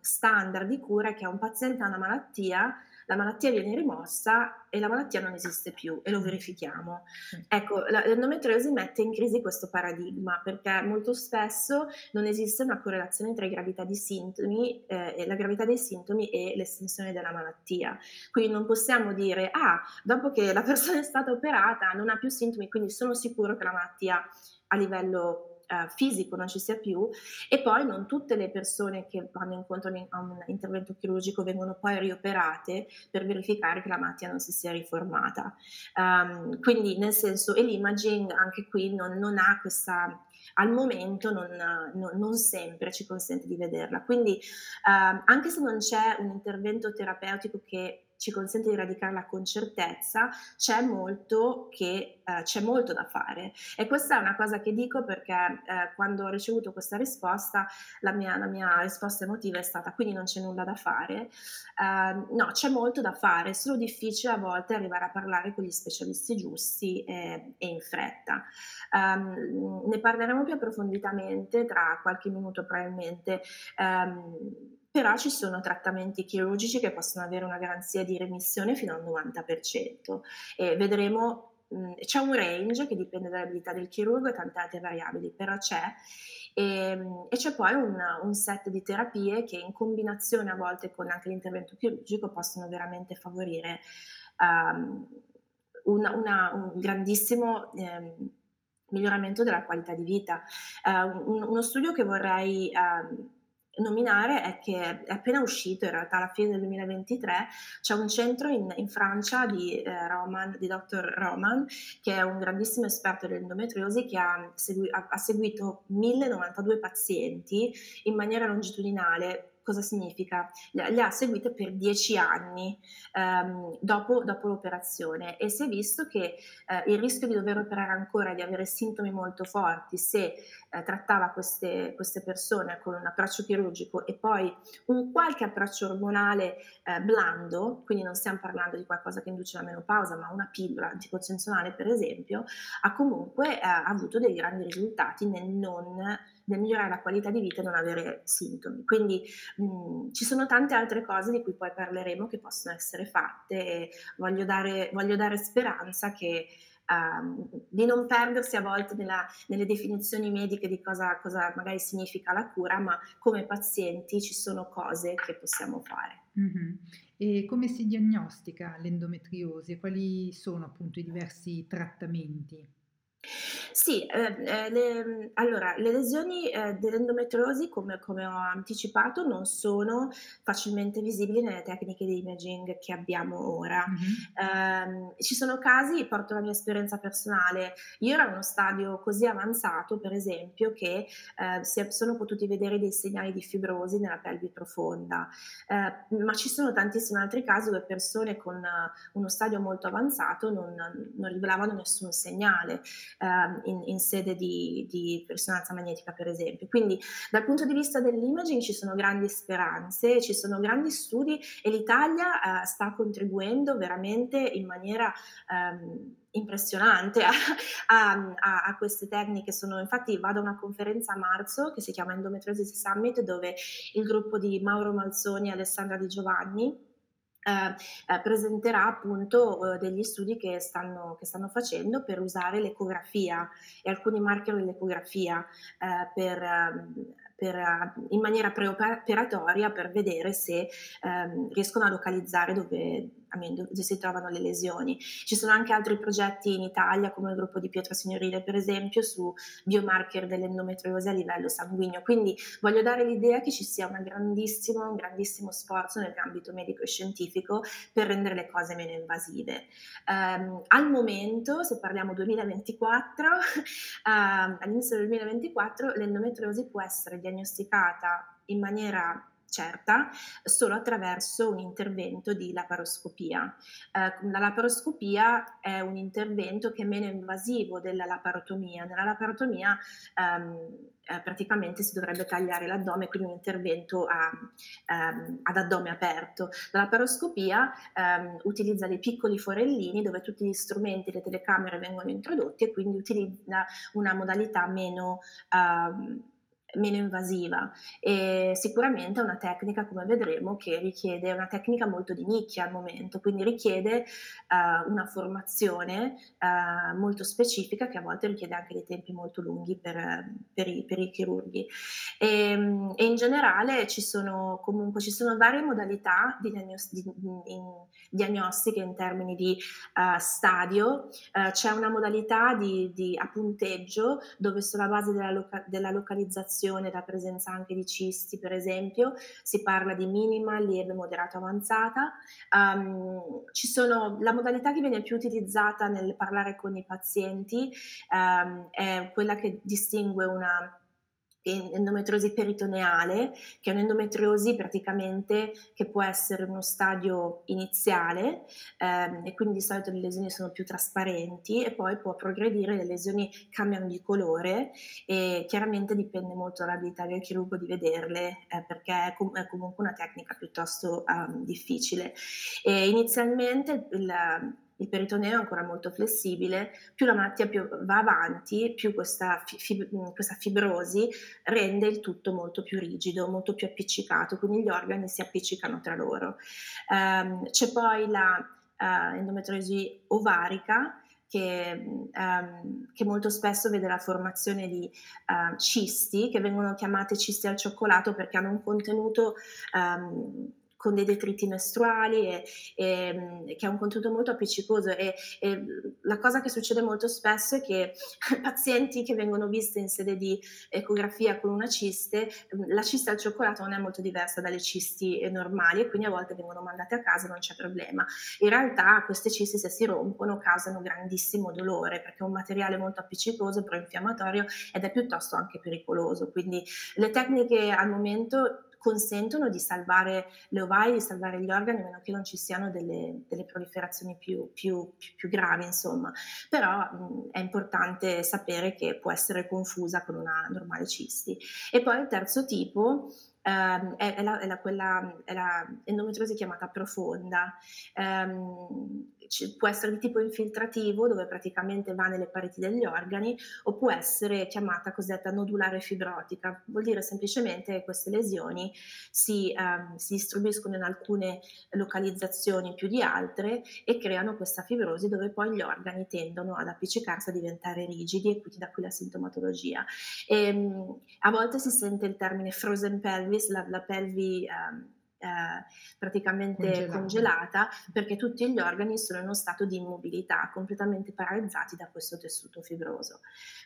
standard di cura è che un paziente ha una malattia la malattia viene rimossa e la malattia non esiste più e lo verifichiamo. Ecco, l'endometriosi mette in crisi questo paradigma perché molto spesso non esiste una correlazione tra gravità di sintomi, eh, la gravità dei sintomi e l'estensione della malattia. Quindi non possiamo dire, ah, dopo che la persona è stata operata non ha più sintomi, quindi sono sicuro che la malattia a livello eh, fisico non ci sia più e poi non tutte le persone che vanno incontro a un intervento chirurgico vengono poi rioperate per verificare che la malattia non si sia riformata. Um, quindi nel senso, e l'imaging anche qui non, non ha questa al momento non, non, non, sempre ci consente di vederla. Quindi uh, anche se non c'è un intervento terapeutico che ci consente di radicarla con certezza, c'è molto, che, eh, c'è molto da fare. E questa è una cosa che dico perché eh, quando ho ricevuto questa risposta, la mia, la mia, risposta emotiva è stata quindi non c'è nulla da fare. Uh, no, c'è molto da fare, è solo difficile a volte arrivare a parlare con gli specialisti giusti e, e in fretta. Um, ne parleremo più approfonditamente tra qualche minuto probabilmente. Um, però ci sono trattamenti chirurgici che possono avere una garanzia di remissione fino al 90% e vedremo mhmm, c'è un range che dipende dall'abilità del chirurgo e tante altre variabili, però c'è. Ehm, e c'è poi un un set di terapie che in combinazione a volte con anche l'intervento chirurgico possono veramente favorire, uhm, una una un grandissimo, ehm, miglioramento della qualità di vita. Ehm, un uno studio che vorrei, uhm nominare è che è appena uscito, in realtà alla fine del 2023, c'è un centro in, in Francia di, eh, Roman, di Dr. Roman, che è un grandissimo esperto dell'endometriosi che ha, segui- ha, ha seguito 1092 pazienti in maniera longitudinale Cosa significa? Le ha seguite per 10 anni ehm, dopo, dopo, l'operazione e si è visto che eh, il rischio di dover operare ancora e di avere sintomi molto forti se eh, trattava queste, queste, persone con un approccio chirurgico e poi un qualche approccio ormonale eh, blando, quindi non stiamo parlando di qualcosa che induce la menopausa, ma una pillola anticoncezionale per esempio, ha comunque eh, avuto dei grandi risultati nel non nel migliorare la qualità di vita e non avere sintomi. Quindi mh, mhmm, ci sono tante altre cose di cui poi parleremo che possono essere fatte e voglio dare, voglio dare speranza che Um, di non perdersi a volte nella, nelle definizioni mediche di cosa, cosa, magari significa la cura, ma come pazienti ci sono cose che possiamo fare. Mm-hmm. E come si diagnostica l'endometriosi quali sono appunto i diversi trattamenti? Sì, ehm, ehm, le mhmm, allora le lesioni, ehm, dell'endometriosi come come ho anticipato non sono facilmente visibili nelle tecniche di imaging che abbiamo ora. Mh-mh. Ehm, ci sono casi, porto la mia esperienza personale, io ero in uno stadio così avanzato per esempio che, ehm, si è sono potuti vedere dei segnali di fibrosi nella pelvi profonda, ehm, ma ci sono tantissimi altri casi dove persone con uno stadio molto avanzato non non rivelavano nessun segnale eh, in, in, sede di, di, risonanza magnetica, per esempio. Quindi dal punto di vista dell'imaging ci sono grandi speranze, ci sono grandi studi e l'Italia eh, sta contribuendo veramente in maniera... Ehm, impressionante *laughs* a, a, a, queste tecniche. Sono, infatti vado a una conferenza a marzo che si chiama Endometriosis Summit dove il gruppo di Mauro Malzoni e Alessandra Di Giovanni eh, eh, presenterà appunto eh, degli studi che stanno, che stanno, facendo per usare l'ecografia e alcuni marker dell'ecografia eh, per, ehm, per, eh, in maniera preoperatoria per vedere se ehm, riescono a localizzare dove, dove si trovano le lesioni. Ci sono anche altri progetti in Italia, come il gruppo di Pietro Signorile, per esempio, su biomarker dell'endometriosi a livello sanguigno. Quindi voglio dare l'idea che ci sia un grandissimo, un grandissimo sforzo nell'ambito medico e scientifico per rendere le cose meno invasive. Um, al momento, se parliamo 2024, um, *laughs* all'inizio del 2024 l'endometriosi può essere diagnosticata in maniera certa solo attraverso un intervento di laparoscopia. Eh, la laparoscopia è un intervento che è meno invasivo della laparotomia. Nella laparotomia ehm, eh, praticamente si dovrebbe tagliare l'addome, quindi un intervento a, ehm, ad addome aperto. La laparoscopia ehm, utilizza dei piccoli forellini dove tutti gli strumenti, le telecamere vengono introdotti e quindi utilizza una modalità meno... Ehm, meno invasiva. E sicuramente è una tecnica come vedremo che richiede una tecnica molto di nicchia al momento quindi richiede uh, una formazione uh, molto specifica che a volte richiede anche dei tempi molto lunghi per, per, i, per i, chirurghi. E, e, in generale ci sono comunque ci sono varie modalità di, diagnos- di, in, diagnostiche in termini di uh, stadio. C'è una modalità di, di, a punteggio dove sulla base della, loca- della localizzazione prevenzione la presenza anche di cisti, per esempio, si parla di minima, lieve, moderato, avanzata. Um, sono, la modalità che viene più utilizzata nel parlare con i pazienti um, è quella che distingue una endometriosi peritoneale, che è un'endometriosi praticamente che può essere uno stadio iniziale ehm, e quindi di solito le lesioni sono più trasparenti e poi può progredire, le lesioni cambiano di colore e chiaramente dipende molto dall'abilità del chirurgo di vederle eh, perché è, com- è, comunque una tecnica piuttosto um, difficile. E inizialmente il il peritoneo è ancora molto flessibile, più la malattia più va avanti, più questa, fib- questa, fibrosi rende il tutto molto più rigido, molto più appiccicato, quindi gli organi si appiccicano tra loro. Um, c'è poi la uh, endometriosi ovarica, che, um, che, molto spesso vede la formazione di uh, cisti, che vengono chiamate cisti al cioccolato perché hanno un contenuto um, con dei detriti mestruali e, e, che ha un contenuto molto appiccicoso e, e, la cosa che succede molto spesso è che *laughs* pazienti che vengono viste in sede di ecografia con una ciste, la cista al cioccolato non è molto diversa dalle cisti eh, normali e quindi a volte vengono mandate a casa non c'è problema. In realtà queste cisti se si rompono causano grandissimo dolore perché è un materiale molto appiccicoso, pro-infiammatorio ed è piuttosto anche pericoloso. Quindi le tecniche al momento consentono di salvare le ovaie, di salvare gli organi, a meno che non ci siano delle, delle proliferazioni più, più, più, più, gravi, insomma. Però mh, è importante sapere che può essere confusa con una normale cisti. E poi il terzo tipo ehm, è, è, la, è, la, quella, è la endometriosi chiamata profonda. Um, può essere di tipo infiltrativo, dove praticamente va nelle pareti degli organi, o può essere chiamata cosiddetta nodulare fibrotica. Vuol dire semplicemente che queste lesioni si, um, si distribuiscono in alcune localizzazioni più di altre e creano questa fibrosi dove poi gli organi tendono ad appiccicarsi, a diventare rigidi e quindi da qui la sintomatologia. E, um, a volte si sente il termine frozen pelvis, la, la pelvi um, eh, praticamente congelata. congelata. perché tutti gli organi sono in uno stato di immobilità, completamente paralizzati da questo tessuto fibroso.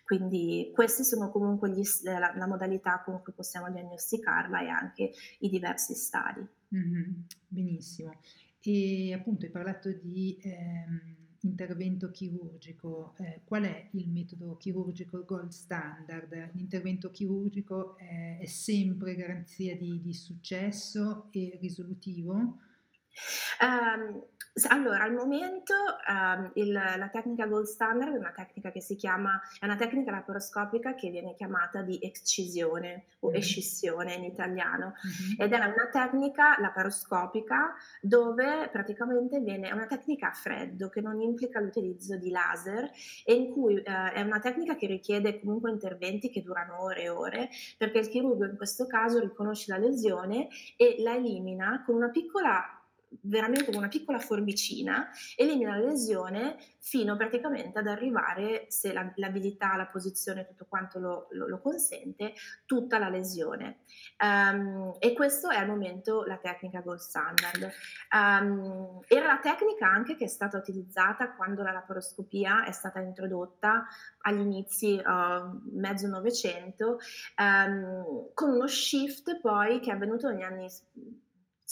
Quindi queste sono comunque gli, la, la, modalità con cui possiamo diagnosticarla e anche i diversi stadi. Mm-hmm. Benissimo. E appunto hai parlato di... Ehm intervento chirurgico, eh, qual è il metodo chirurgico gold standard? L'intervento chirurgico è, è sempre garanzia di, di, successo e risolutivo? Um, allora, al momento um, il, la tecnica gold standard è una tecnica che si chiama, è una tecnica laparoscopica che viene chiamata di excisione o mm. escissione in italiano mm-hmm. ed è una tecnica laparoscopica dove praticamente viene, è una tecnica a freddo che non implica l'utilizzo di laser e in cui uh, è una tecnica che richiede comunque interventi che durano ore e ore perché il chirurgo in questo caso riconosce la lesione e la elimina con una piccola veramente con una piccola forbicina, elimina la lesione fino praticamente ad arrivare, se la, l'abilità, la posizione, tutto quanto lo, lo, lo consente, tutta la lesione. Um, e questo è al momento la tecnica gold standard. Um, era la tecnica anche che è stata utilizzata quando la laparoscopia è stata introdotta agli inizi uh, mezzo Novecento, um, con uno shift poi che è avvenuto negli anni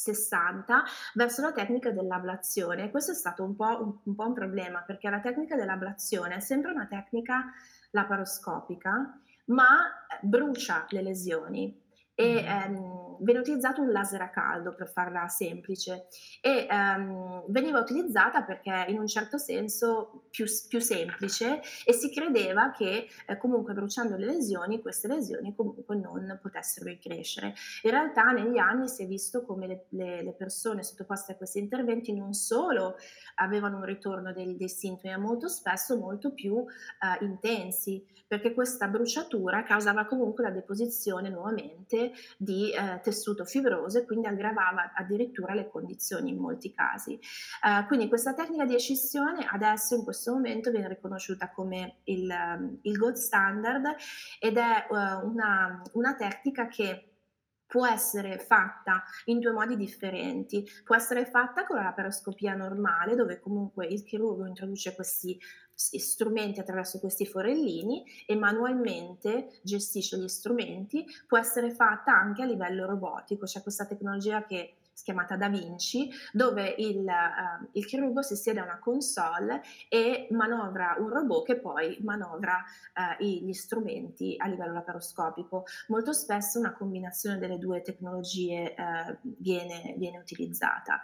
60 verso la tecnica dell'ablazione. Questo è stato un po' un, un po' un problema perché la tecnica dell'ablazione è sempre una tecnica laparoscopica, ma brucia le lesioni e ehm, viene utilizzato un laser a caldo per farla semplice e ehm, veniva utilizzata perché in un certo senso più, più semplice e si credeva che eh, comunque bruciando le lesioni queste lesioni comunque non potessero ricrescere. In realtà negli anni si è visto come le, le, le persone sottoposte a questi interventi non solo avevano un ritorno dei, dei sintomi ma molto spesso molto più eh, intensi perché questa bruciatura causava comunque la deposizione nuovamente di eh, tessuto fibroso e quindi aggravava addirittura le condizioni in molti casi. Uh, quindi questa tecnica di escissione adesso in questo momento viene riconosciuta come il, il gold standard ed è uh, una, una tecnica che può essere fatta in due modi differenti. Può essere fatta con la laparoscopia normale, dove comunque il chirurgo introduce questi strumenti attraverso questi forellini e manualmente gestisce gli strumenti, può essere fatta anche a livello robotico, c'è questa tecnologia che chiamata Da Vinci, dove il, uh, il, chirurgo si siede a una console e manovra un robot che poi manovra uh, gli strumenti a livello laparoscopico. Molto spesso una combinazione delle due tecnologie uh, viene, viene, utilizzata.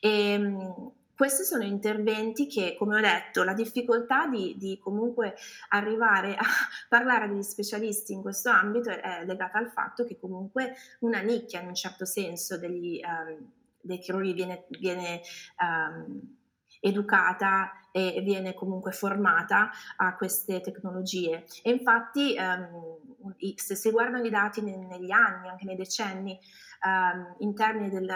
E, um, questi sono interventi che, come ho detto, la difficoltà di, di, comunque arrivare a *laughs* parlare degli specialisti in questo ambito è legata al fatto che comunque una nicchia in un certo senso degli, um, dei chirurghi viene, viene um, educata e viene comunque formata a queste tecnologie. E infatti ehm, se si guardano i dati negli anni, anche nei decenni, um, in termini del,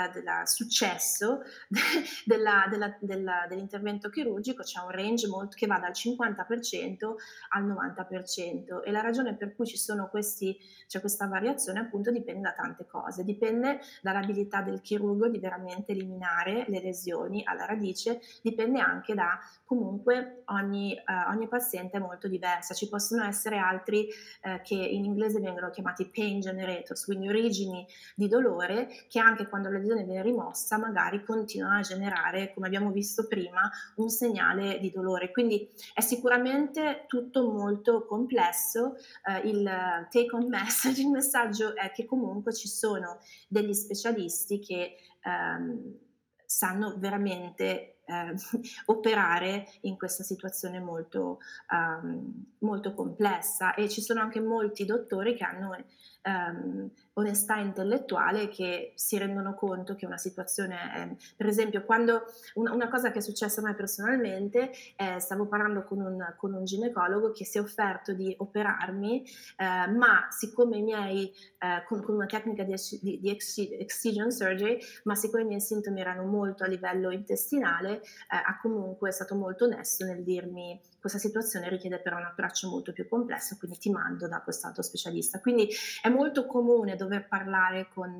successo *laughs* della, della, della, dell'intervento chirurgico c'è un range molto, che va dal 50% al 90% e la ragione per cui ci sono questi, c'è questa variazione appunto dipende da tante cose, dipende dall'abilità del chirurgo di veramente eliminare le lesioni alla radice, dipende anche da comunque ogni, uh, ogni paziente è molto diversa, ci possono essere altri uh, che in inglese vengono chiamati pain generators, quindi origini di dolore dolore che anche quando la lesione viene rimossa magari continua a generare, come abbiamo visto prima, un segnale di dolore. Quindi è sicuramente tutto molto complesso. Eh, il take home message, il messaggio è che comunque ci sono degli specialisti che ehm, sanno veramente eh, *laughs* operare in questa situazione molto, um, molto complessa e ci sono anche molti dottori che hanno um, onestà intellettuale che si rendono conto che una situazione è, per esempio quando una, una cosa che è successa a me personalmente eh, stavo parlando con un, con un, ginecologo che si è offerto di operarmi eh, ma siccome i miei eh, con, con, una tecnica di, di, di, excision surgery ma siccome i miei sintomi erano molto a livello intestinale eh, ha comunque stato molto onesto nel dirmi questa situazione richiede però un approccio molto più complesso quindi ti mando da quest'altro specialista quindi è molto comune dover parlare con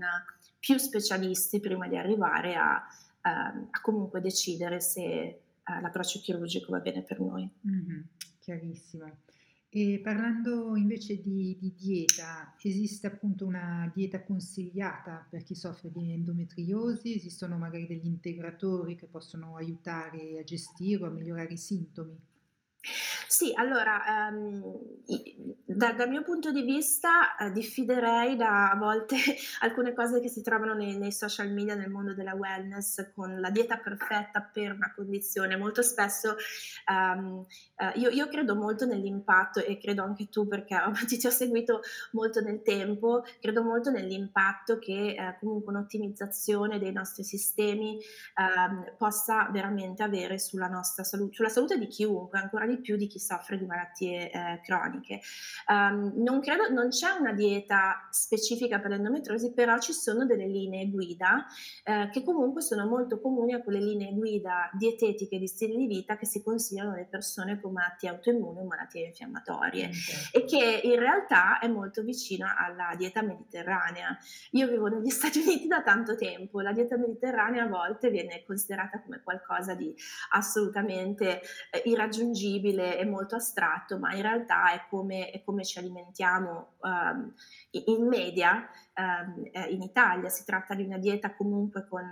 più specialisti prima di arrivare a, a, a comunque decidere se uh, l'approccio chirurgico va bene per noi. Mm-hmm, chiarissimo. E parlando invece di, di, dieta, esiste appunto una dieta consigliata per chi soffre di endometriosi? Esistono magari degli integratori che possono aiutare a gestire o a migliorare i sintomi? Sì, allora, ehm, da dal mio punto di vista, ehm, diffiderei da a volte *laughs* alcune cose che si trovano nei nei social media nel mondo della wellness con la dieta perfetta per una condizione. Molto spesso, ehm, ehm, io io credo molto nell'impatto e credo anche tu perché *laughs* ti ti ho seguito molto nel tempo, credo molto nell'impatto che, ehm, comunque un'ottimizzazione dei nostri sistemi, ehm, possa veramente avere sulla nostra salu sulla salute di chiunque, ancora di più di chi soffre di malattie eh, croniche. Um, non, credo, non c'è una dieta specifica per l'endometriosi, però ci sono delle linee guida eh, che comunque sono molto comuni a quelle linee guida dietetiche di stile di vita che si consigliano alle persone con malattie autoimmuni o malattie infiammatorie okay. e che in realtà è molto vicina alla dieta mediterranea. Io vivo negli *laughs* Stati Uniti da tanto tempo, la dieta mediterranea a volte viene considerata come qualcosa di assolutamente eh, irraggiungibile e molto astratto, ma in realtà è come, è come ci alimentiamo um, in media um, in Italia. Si tratta di una dieta comunque con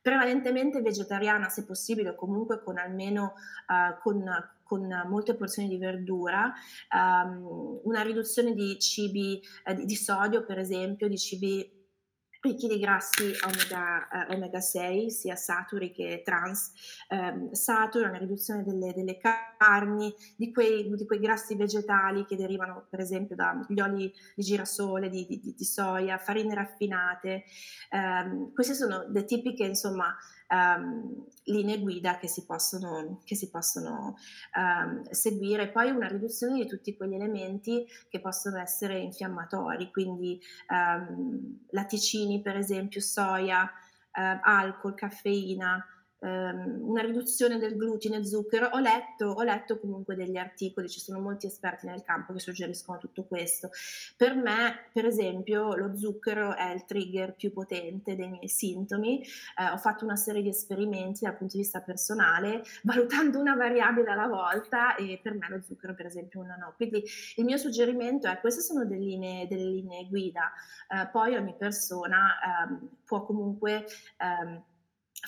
prevalentemente vegetariana, se possibile, comunque con almeno uh, con, con molte porzioni di verdura, um, una riduzione di cibi eh, di, di sodio, per esempio, di cibi ricchi di grassi omega, eh, omega 6, sia saturi che trans eh, saturi, una riduzione delle, delle carni, di quei, di quei, grassi vegetali che derivano per esempio dagli oli di girasole, di, di, di soia, farine raffinate. Eh, queste sono le tipiche insomma um, linee guida che si possono, che si possono um, seguire. Poi una riduzione di tutti quegli elementi che possono essere infiammatori, quindi um, latticini per esempio, soia, uh, alcol, caffeina ehm, una riduzione del glutine e zucchero. Ho letto, ho letto comunque degli articoli, ci sono molti esperti nel campo che suggeriscono tutto questo. Per me, per esempio, lo zucchero è il trigger più potente dei miei sintomi. Eh, ho fatto una serie di esperimenti dal punto di vista personale, *laughs* valutando una variabile alla volta e per me lo zucchero, per esempio, una no. Quindi il mio suggerimento è queste sono delle linee, delle linee guida, eh, poi ogni persona ehm, può comunque ehm,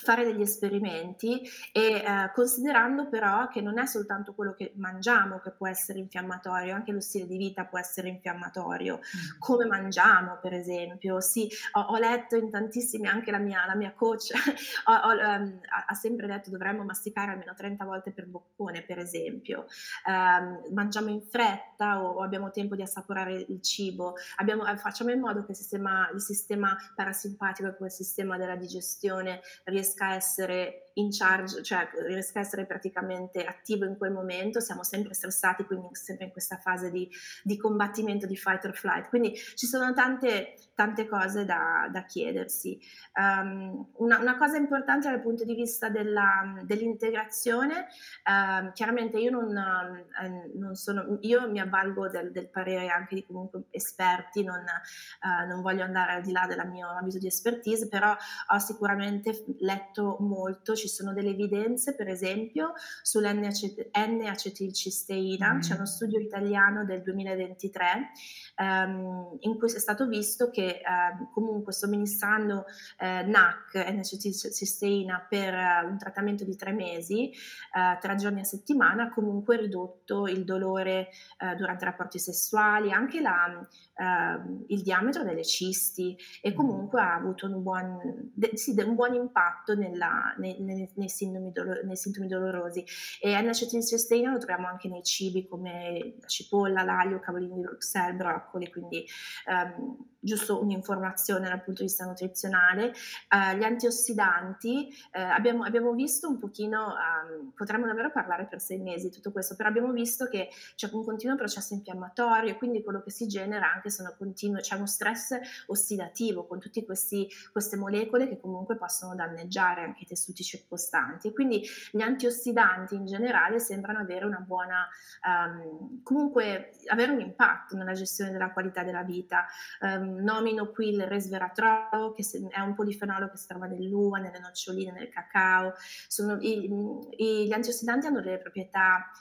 fare degli esperimenti e eh, considerando però che non è soltanto quello che mangiamo che può essere infiammatorio, anche lo stile di vita può essere infiammatorio, mm. come mangiamo per esempio, sì, ho, ho, letto in tantissimi, anche la mia, la mia coach *laughs* ho, ho, um, ha sempre detto dovremmo masticare almeno 30 volte per boccone per esempio, um, mangiamo in fretta o, o, abbiamo tempo di assaporare il cibo, abbiamo, eh, facciamo in modo che il sistema, il sistema parasimpatico e quel sistema della digestione riesca riesca a essere in charge, cioè riesca a essere praticamente attivo in quel momento, siamo sempre stressati, quindi sempre in questa fase di, di combattimento, di fight or flight. Quindi ci sono tante, tante cose da, da chiedersi. Um, una, una, cosa importante dal punto di vista della, dell'integrazione, uh, chiaramente io non, uh, non, sono, io mi avvalgo del, del, parere anche di comunque esperti, non, uh, non voglio andare al di là del mio ambito di expertise, però ho sicuramente letto molto, ci sono delle evidenze per esempio sull'N-acetilcisteina, mm. c'è uno studio italiano del 2023 um, in cui è stato visto che uh, comunque somministrando uh, NAC, N-acetilcisteina, per uh, un trattamento di tre mesi, eh, tre giorni a settimana, ha comunque ridotto il dolore durante i rapporti sessuali, anche la, ehm, il diametro delle cisti e mm. comunque ha avuto un buon, de, sì, un buon impatto nella, nei, nei, nei, sintomi dolo, nei, sintomi dolorosi. E N-acetilcisteina lo troviamo anche nei cibi come la cipolla, l'aglio, cavolini di Bruxelles, broccoli, quindi um, giusto un'informazione dal punto di vista nutrizionale. Uh, gli antiossidanti, uh, abbiamo, abbiamo, visto un pochino, um, potremmo davvero parlare per sei mesi di tutto questo, però abbiamo visto che c'è un continuo processo infiammatorio, quindi quello che si genera anche sono continue, c'è uno stress ossidativo con tutte queste molecole che comunque possono danneggiare anche i tessuti circostanti. E quindi gli antiossidanti in generale sembrano avere una buona, um, comunque avere un impatto nella gestione della qualità della vita. Um, nomino qui il resveratrolo, che è un polifenolo che si trova nell'uva, nelle noccioline, nel cacao. Sono, i, i, gli antiossidanti hanno delle proprietà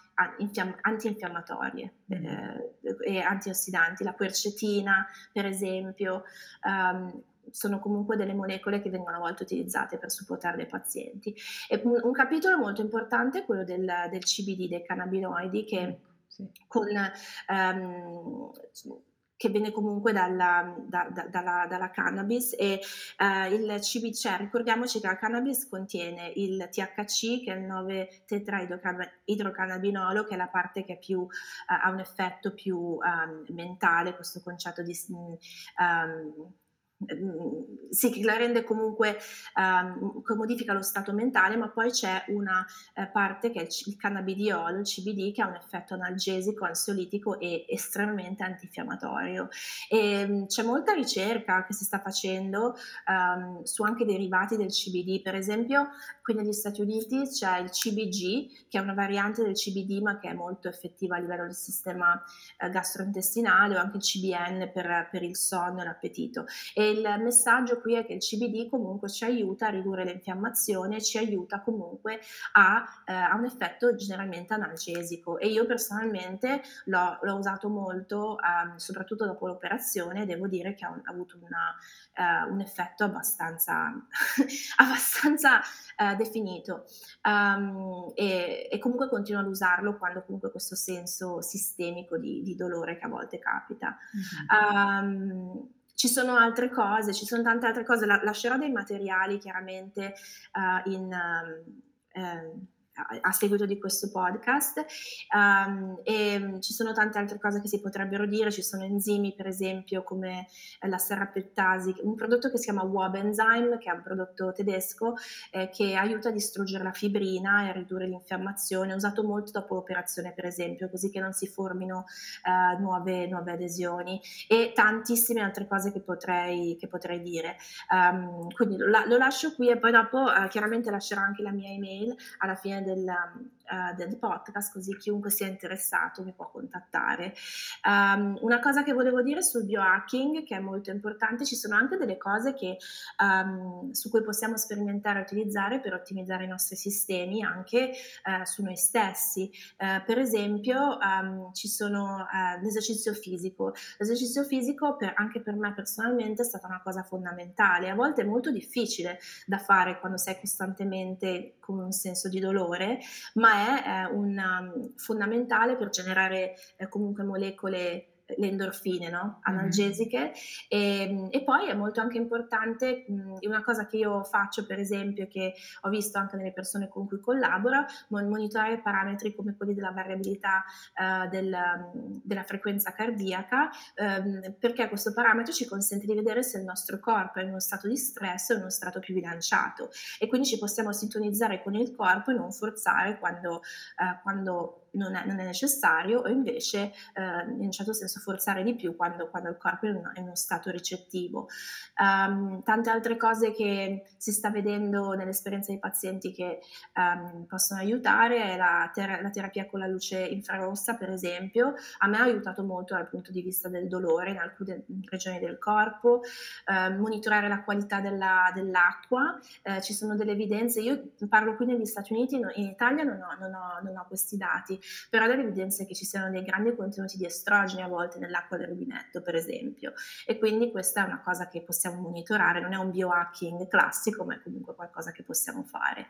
antinfiammatorie mm. eh, e antiossidanti, la quercetina per esempio, um, sono comunque delle molecole che vengono a volte utilizzate per supportare dei pazienti. E un, un capitolo molto importante è quello del, del CBD, dei cannabinoidi, che ecco, sì. con um, che viene comunque dalla, da, da, dalla, dalla cannabis e uh, il CBC, cioè, ricordiamoci che la cannabis contiene il THC che è il 9 tetraidrocannabinolo che è la parte che più, uh, ha un effetto più um, mentale, questo concetto di um, sì, che la rende comunque, um, che modifica lo stato mentale, ma poi c'è una uh, parte che è il, cannabidiolo, il CBD, che ha un effetto analgesico, ansiolitico e estremamente antinfiammatorio. E, um, c'è molta ricerca che si sta facendo um, su anche derivati del CBD, per esempio qui negli Stati Uniti c'è il CBG, che è una variante del CBD ma che è molto effettiva a livello del sistema uh, gastrointestinale, o anche il CBN per, per il sonno e l'appetito. E il messaggio qui è che il CBD comunque ci aiuta a ridurre l'infiammazione, ci aiuta comunque a, eh, a un effetto generalmente analgesico e io personalmente l'ho, l'ho usato molto, um, soprattutto dopo l'operazione, devo dire che ha, avuto una, uh, un effetto abbastanza, *laughs* abbastanza definito um, e, e, comunque continuo ad usarlo quando comunque questo senso sistemico di, di dolore che a volte capita. Mm-hmm. Um, ci sono altre cose, ci sono tante altre cose, La, lascerò dei materiali chiaramente uh, in... Um, um, a seguito di questo podcast. Um, e um, ci sono tante altre cose che si potrebbero dire, ci sono enzimi per esempio come eh, la serrapettasi, un prodotto che si chiama Wobenzyme che è un prodotto tedesco eh, che aiuta a distruggere la fibrina e a ridurre l'infiammazione, usato molto dopo l'operazione per esempio, così che non si formino eh, nuove, nuove, adesioni. E tantissime altre cose che potrei, che potrei dire. Um, quindi lo, lo, lascio qui e poi dopo eh, chiaramente lascerò anche la mia email. Alla fine del, uh, del podcast, così chiunque sia interessato mi può contattare. Um, una cosa che volevo dire sul biohacking, che è molto importante, ci sono anche delle cose che, um, su cui possiamo sperimentare e utilizzare per ottimizzare i nostri sistemi anche uh, su noi stessi. Uh, per esempio, um, ci sono l'esercizio fisico. L'esercizio fisico per, anche per me personalmente è stata una cosa fondamentale. A volte è molto difficile da fare quando sei costantemente con un senso di dolore ma è eh, un, um, fondamentale per generare eh, comunque molecole le endorfine, no? Mh-mh. Analgesiche. Ehm, e poi è molto anche importante, una cosa che io faccio per esempio, che ho visto anche nelle persone con cui collaboro, mon monitorare parametri come quelli della variabilità, ehm, del della frequenza cardiaca, ehm, perché questo parametro ci consente di vedere se il nostro corpo è in uno stato di stress o in uno stato più bilanciato e quindi ci possiamo sintonizzare con il corpo e non forzare quando, ehm, quando non è, non è necessario o invece eh, in un certo senso forzare di più quando, quando il corpo è in, in, uno stato ricettivo. Um, tante altre cose che si sta vedendo nell'esperienza dei pazienti che um, possono aiutare è la, ter- la, terapia con la luce infrarossa, per esempio. A me ha aiutato molto dal punto di vista del dolore in alcune regioni del corpo, uh, monitorare la qualità della, dell'acqua. Uh, ci sono delle evidenze, io parlo qui negli Stati Uniti, in Italia non ho, non ho, non ho questi dati, però delle evidenze che ci siano dei grandi contenuti di estrogeni a volte nell'acqua del rubinetto, per esempio. E quindi questa è una cosa che possiamo monitorare, non è un biohacking classico, ma è comunque qualcosa che possiamo fare.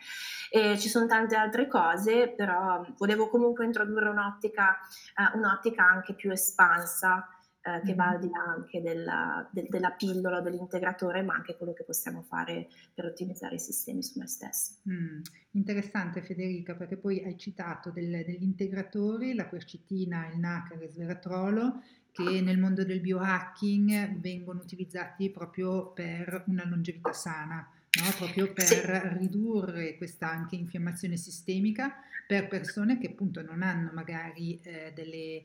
E ci sono tante altre cose, però volevo comunque introdurre un'ottica, uh, un'ottica anche più espansa eh, che va al di là anche della, de, della pillola, dell'integratore, ma anche quello che possiamo fare per ottimizzare i sistemi su noi stessi. Mm, interessante Federica, perché poi hai citato del, degli integratori, la quercitina, il NAC e il sveratrolo, che nel mondo del biohacking vengono utilizzati proprio per una longevità sana. No? proprio per sì. ridurre questa anche infiammazione sistemica per persone che appunto non hanno magari eh, delle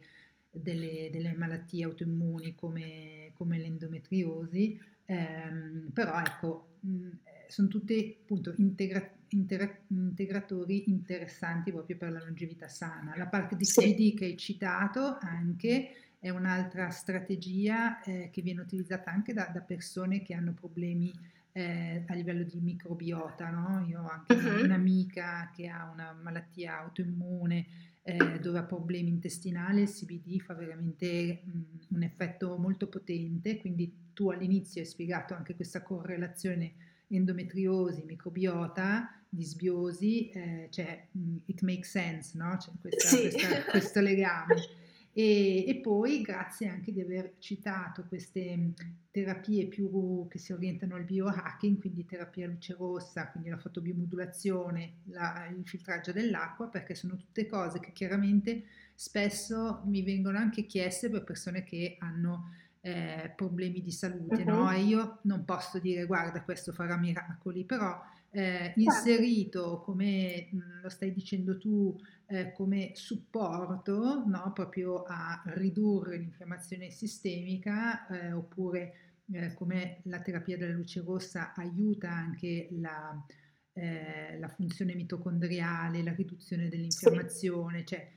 delle, delle malattie autoimmuni come, come l'endometriosi, ehm, però ecco, mh, sono tutti appunto integra- integra- integratori interessanti proprio per la longevità sana. La parte di CBD che hai citato anche è un'altra strategia eh, che viene utilizzata anche da, da persone che hanno problemi eh, a livello di microbiota. No? Io ho anche uh-huh. un'amica che ha una malattia autoimmune eh, dove ha problemi intestinali, il CBD fa veramente mh, un effetto molto potente, quindi tu all'inizio hai spiegato anche questa correlazione endometriosi, microbiota, disbiosi, eh, cioè mh, it makes sense, no? C'è questa, sì. questa, questo legame. *laughs* E, e, poi grazie anche di aver citato queste terapie più che si orientano al biohacking, quindi terapia luce rossa, quindi la fotobiomodulazione, la, il filtraggio dell'acqua, perché sono tutte cose che chiaramente spesso mi vengono anche chieste per persone che hanno eh, problemi di salute, uh-huh. no? E io non posso dire guarda questo farà miracoli, però eh, certo. inserito come lo stai dicendo tu eh, come supporto no? proprio a ridurre l'infiammazione sistemica eh, oppure eh, come la terapia della luce rossa aiuta anche la, eh, la funzione mitocondriale, la riduzione dell'infiammazione, sì. cioè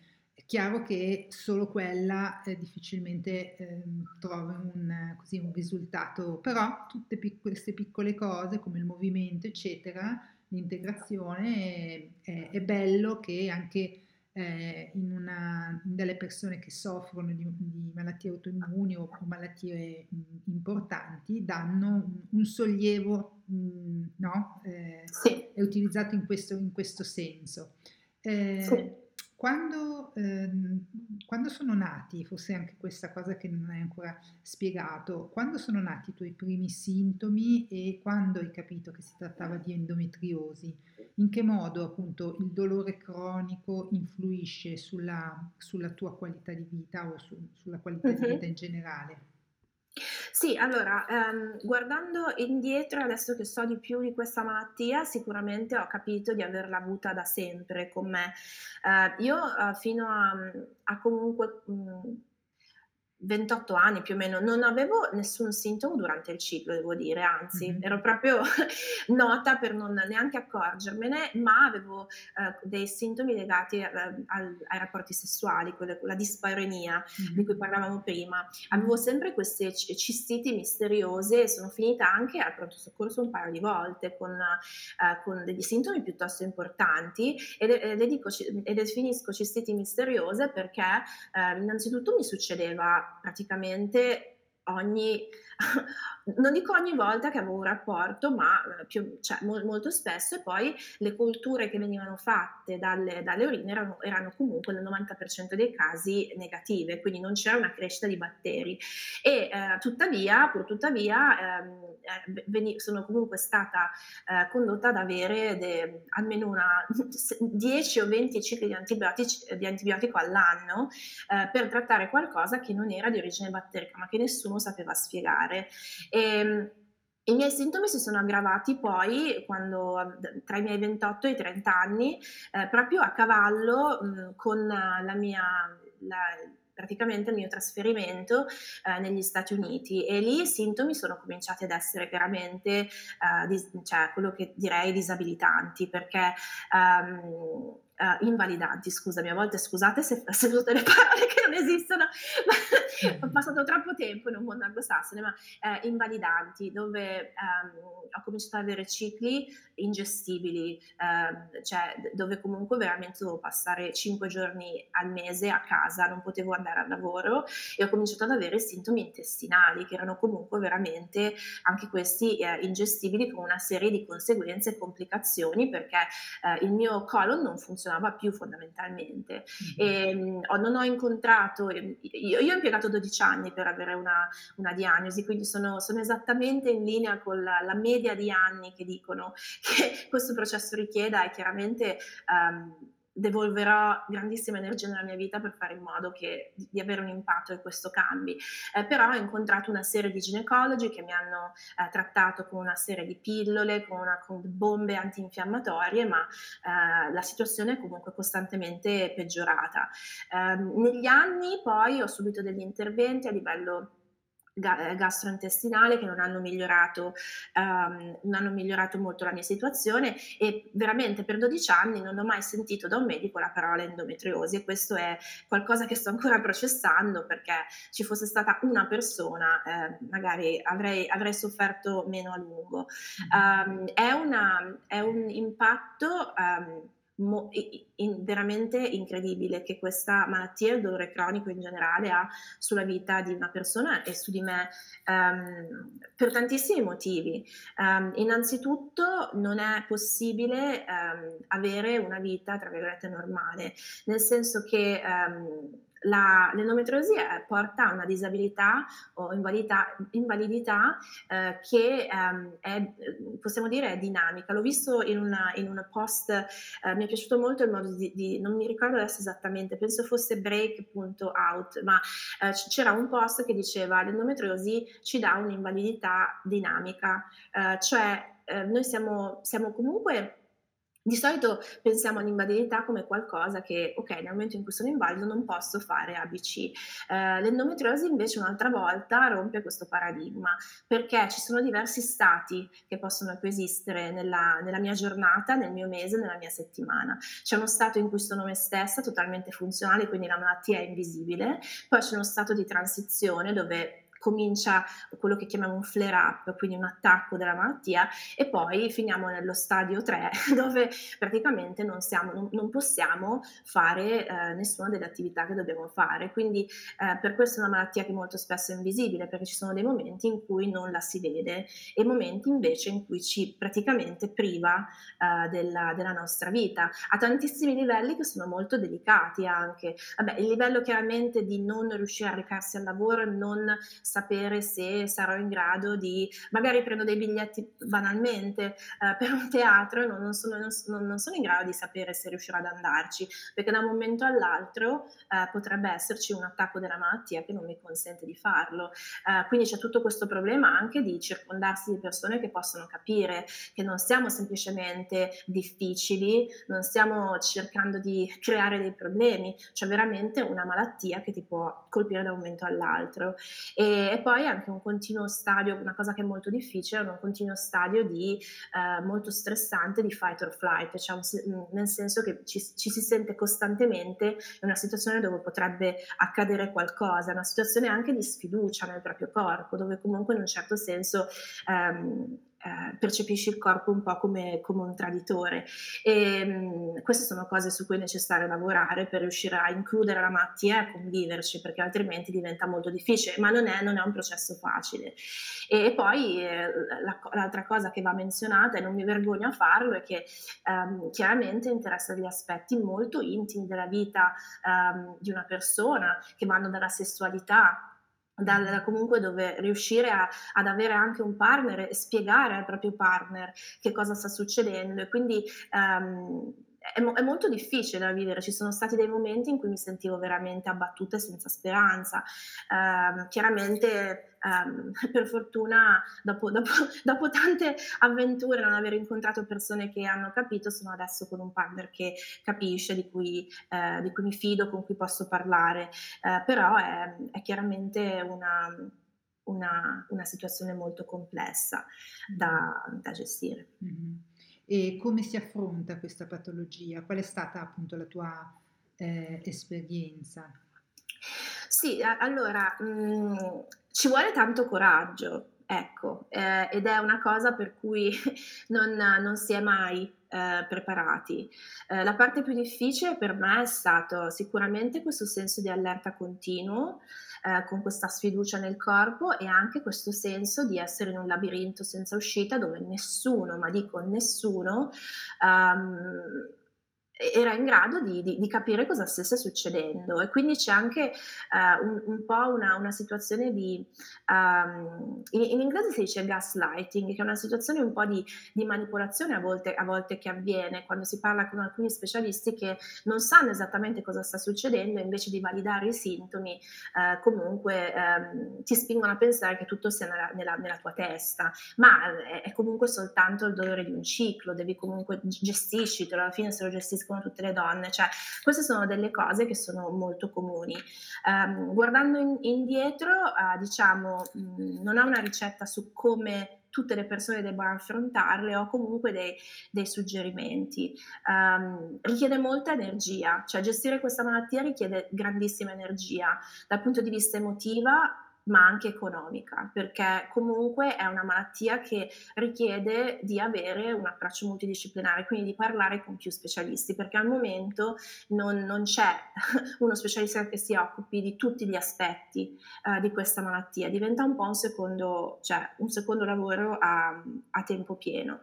chiaro che solo quella eh, difficilmente eh, trova un, così, un, risultato, però tutte pic- queste piccole cose come il movimento, eccetera, l'integrazione è, è bello che anche eh, in, una, in, delle persone che soffrono di, di malattie autoimmuni o, o malattie mh, importanti danno un, un sollievo, mh, no? Eh, sì. È utilizzato in questo, in questo senso. Eh, sì. Quando, ehm, quando, sono nati, forse anche questa cosa che non hai ancora spiegato, quando sono nati i tuoi primi sintomi e quando hai capito che si trattava di endometriosi, in che modo appunto il dolore cronico influisce sulla, sulla tua qualità di vita o su, sulla qualità uh-huh. di vita in generale? Sì, allora, ehm, guardando indietro, adesso che so di più di questa malattia, sicuramente ho capito di averla avuta da sempre con me. Eh, io eh, fino a, a comunque mh, 28 anni più o meno, non avevo nessun sintomo durante il ciclo, devo dire, anzi, mm-hmm. ero proprio *laughs* nota per non neanche accorgermene, ma avevo eh, dei sintomi legati eh, al, ai rapporti sessuali, quella, la disparenia mm-hmm. di cui parlavamo prima. Avevo sempre queste cistiti misteriose e sono finita anche al pronto soccorso un paio di volte con, eh, con degli sintomi piuttosto importanti e le, le, dico, e le definisco cistiti misteriose perché eh, innanzitutto mi succedeva praticamente ogni, non dico ogni volta che avevo un rapporto, ma eh, più, cioè, mo- molto spesso e poi le culture che venivano fatte dalle, dalle urine erano, erano, comunque nel 90% dei casi negative, quindi non c'era una crescita di batteri. E eh, tuttavia, pur tuttavia, ehm, eh, veni- sono comunque stata eh, condotta ad avere de- almeno una 10 o 20 cicli di, di antibiotico all'anno eh, per trattare qualcosa che non era di origine batterica, ma che nessuno sapeva spiegare. E, ehm, i miei sintomi si sono aggravati poi quando tra i miei 28 e i 30 anni, eh, proprio a cavallo mh, con la mia, la, praticamente il mio trasferimento eh, negli Stati Uniti. E lì i sintomi sono cominciati ad essere veramente eh, dis- cioè, quello che direi disabilitanti perché um, uh, invalidanti, scusami, a volte scusate se, se tutte le parole che non esistono, *laughs* ma ho passato troppo tempo in un mondo anglosassone, ma uh, invalidanti, dove um, ho cominciato ad avere cicli ingestibili, uh, cioè dove comunque veramente dovevo passare 5 giorni al mese a casa, non potevo andare al lavoro e ho cominciato ad avere sintomi intestinali che erano comunque veramente anche questi eh, ingestibili con una serie di conseguenze e complicazioni perché eh, il mio colon non funzionava più fondamentalmente. E, ehm, non ho incontrato, io, io, ho impiegato 12 anni per avere una, una diagnosi, quindi sono, sono, esattamente in linea con la, la, media di anni che dicono *laughs* che questo processo richieda e chiaramente... Um, devolverò grandissima energia nella mia vita per fare in modo che, di avere un impatto e questo cambi. Eh, però ho incontrato una serie di ginecologi che mi hanno eh, trattato con una serie di pillole, con, una, con bombe antinfiammatorie, ma eh, la situazione è comunque costantemente peggiorata. Ehm, negli anni poi ho subito degli interventi a livello eh, gastrointestinale che non hanno migliorato, um, non hanno migliorato molto la mia situazione e veramente per 12 anni non ho mai sentito da un medico la parola endometriosi e questo è qualcosa che sto ancora processando perché ci fosse stata una persona eh, magari avrei, avrei, sofferto meno a lungo. Um, è, una, è, un impatto um, mo- in- veramente incredibile che questa malattia, il dolore cronico in generale, ha sulla vita di una persona e su di me um, per tantissimi motivi. Um, innanzitutto non è possibile um, avere una vita, tra virgolette, normale, nel senso che la, l'endometriosi porta a una disabilità o invalidità, invalidità eh, che ehm, è, possiamo dire, è dinamica. L'ho visto in, una, in un post, eh, mi è piaciuto molto il modo di, di, non mi ricordo adesso esattamente, penso fosse break.out, ma eh, c'era un post che diceva l'endometriosi ci dà un'invalidità dinamica, eh, cioè eh, noi siamo, siamo comunque di solito pensiamo all'invalidità come qualcosa che, ok, nel momento in cui sono invalido non posso fare ABC. Eh, l'endometriosi invece un'altra volta rompe questo paradigma perché ci sono diversi stati che possono coesistere nella, nella mia giornata, nel mio mese, nella mia settimana. C'è uno stato in cui sono me stessa, totalmente funzionale, quindi la malattia è invisibile, poi c'è uno stato di transizione dove comincia quello che chiamiamo un flare up, quindi un attacco della malattia, e poi finiamo nello stadio 3 *laughs* dove praticamente non, siamo, non, non possiamo fare eh, nessuna delle attività che dobbiamo fare. Quindi eh, per questo è una malattia che molto spesso è invisibile, perché ci sono dei momenti in cui non la si vede e momenti invece in cui ci praticamente priva eh, della, della nostra vita, a tantissimi livelli che sono molto delicati anche. Vabbè, il livello chiaramente di non riuscire a recarsi al lavoro, non sapere se sarò in grado di, magari prendo dei biglietti banalmente eh, *laughs* per un teatro e non, non, sono, non, non, sono, in grado di sapere se riuscirò ad andarci, perché da un momento all'altro eh, potrebbe esserci un attacco della malattia che non mi consente di farlo. Eh, quindi c'è tutto questo problema anche di circondarsi di persone che possono capire che non siamo semplicemente difficili, non stiamo cercando di creare dei problemi, c'è veramente una malattia che ti può colpire da un momento all'altro. E e, poi anche un continuo stadio, una cosa che è molto difficile, un continuo stadio di eh, molto stressante di fight or flight, cioè un, nel senso che ci, ci, si sente costantemente in una situazione dove potrebbe accadere qualcosa, una situazione anche di sfiducia nel proprio corpo, dove comunque in un certo senso ehm, eh, percepisci il corpo un po' come, come un traditore. E, mh, queste sono cose su cui è necessario lavorare per riuscire a includere la malattia e a conviverci, perché altrimenti diventa molto difficile, ma non è, non è un processo facile. E, poi eh, la, l'altra cosa che va menzionata, e non mi vergogno a farlo, è che ehm, chiaramente interessa degli aspetti molto intimi della vita ehm, di una persona, che vanno dalla sessualità dal, comunque dove riuscire a, ad avere anche un partner e spiegare al proprio partner che cosa sta succedendo. E quindi um, è, è, molto difficile da vivere, ci sono stati dei momenti in cui mi sentivo veramente abbattuta e senza speranza. Uh, chiaramente, um, *laughs* per fortuna, dopo, dopo, *laughs* dopo, tante avventure, non aver incontrato persone che hanno capito, sono adesso con un partner che capisce, di cui, uh, di cui mi fido, con cui posso parlare, uh, però è, è chiaramente una, una, una, situazione molto complessa da, da gestire. Mm-hmm. E come si affronta questa patologia? Qual è stata appunto la tua eh, esperienza? Sì, allora mh, mhmm, ci vuole tanto coraggio, ecco, eh, ed è una cosa per cui *laughs* non, non si è mai eh, preparati. Eh, la parte più difficile per me è stato sicuramente questo senso di allerta continuo, eh, con questa sfiducia nel corpo e anche questo senso di essere in un labirinto senza uscita dove nessuno, ma dico nessuno, um, era in grado di, di, di, capire cosa stesse succedendo. E quindi c'è anche uh, un, un, po' una, una situazione di, um, in, in, inglese si dice gaslighting, che è una situazione un po' di, di manipolazione a volte, a volte, che avviene quando si parla con alcuni specialisti che non sanno esattamente cosa sta succedendo e invece di validare i sintomi uh, comunque um, ti spingono a pensare che tutto sia nella, nella, nella tua testa, ma è, è, comunque soltanto il dolore di un ciclo, devi comunque gestiscitelo, alla fine se lo gestiscono escono tutte le donne, cioè queste sono delle cose che sono molto comuni. Um, guardando in, indietro, uh, diciamo, mh, mm, non ho una ricetta su come tutte le persone debbano affrontarle, ho comunque dei, dei suggerimenti. Um, richiede molta energia, cioè gestire questa malattia richiede grandissima energia dal punto di vista emotiva ma anche economica, perché comunque è una malattia che richiede di avere un approccio multidisciplinare, quindi di parlare con più specialisti, perché al momento non, non c'è *laughs* uno specialista che si occupi di tutti gli aspetti uh, di questa malattia, diventa un po' un secondo, cioè, un secondo lavoro a, a tempo pieno.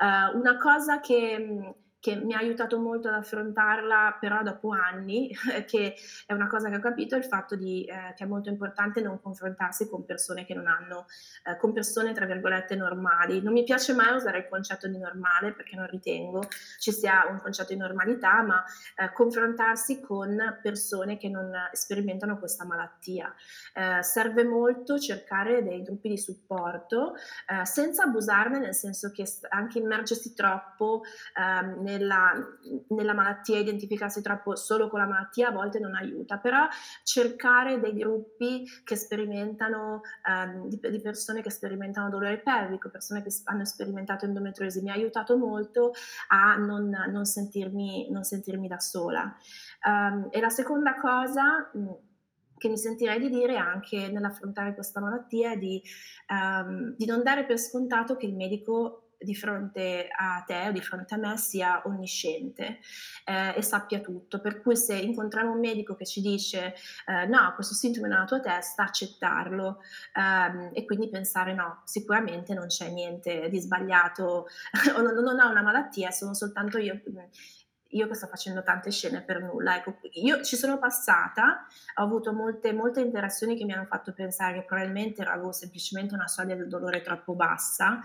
Uh, una cosa che che mi ha aiutato molto ad affrontarla, però dopo anni, *laughs* che è una cosa che ho capito, il fatto di, eh, che è molto importante non confrontarsi con persone che non hanno, eh, con persone tra virgolette normali. Non mi piace mai usare il concetto di normale perché non ritengo ci sia un concetto di normalità, ma eh, confrontarsi con persone che non sperimentano questa malattia. Eh, serve molto cercare dei gruppi di supporto eh, senza abusarne, nel senso che anche immergersi troppo ehm, nella, nella, malattia, identificarsi troppo solo con la malattia a volte non aiuta, però cercare dei gruppi che sperimentano, ehm, di, di, persone che sperimentano dolore pelvico, persone che hanno sperimentato endometriosi, mi ha aiutato molto a non, non, sentirmi, non sentirmi, da sola. Um, e la seconda cosa... Mh, che mi sentirei di dire anche nell'affrontare questa malattia è di, um, di non dare per scontato che il medico di fronte a te o di fronte a me sia onnisciente eh, e sappia tutto. Per cui se incontriamo un medico che ci dice eh, no, questo sintomo è nella tua testa, accettarlo ehm, e quindi pensare no, sicuramente non c'è niente di sbagliato *laughs* o non, non ho una malattia, sono soltanto io io che sto facendo tante scene per nulla. Ecco, io ci sono passata, ho avuto molte, molte interazioni che mi hanno fatto pensare che probabilmente avevo semplicemente una soglia del dolore troppo bassa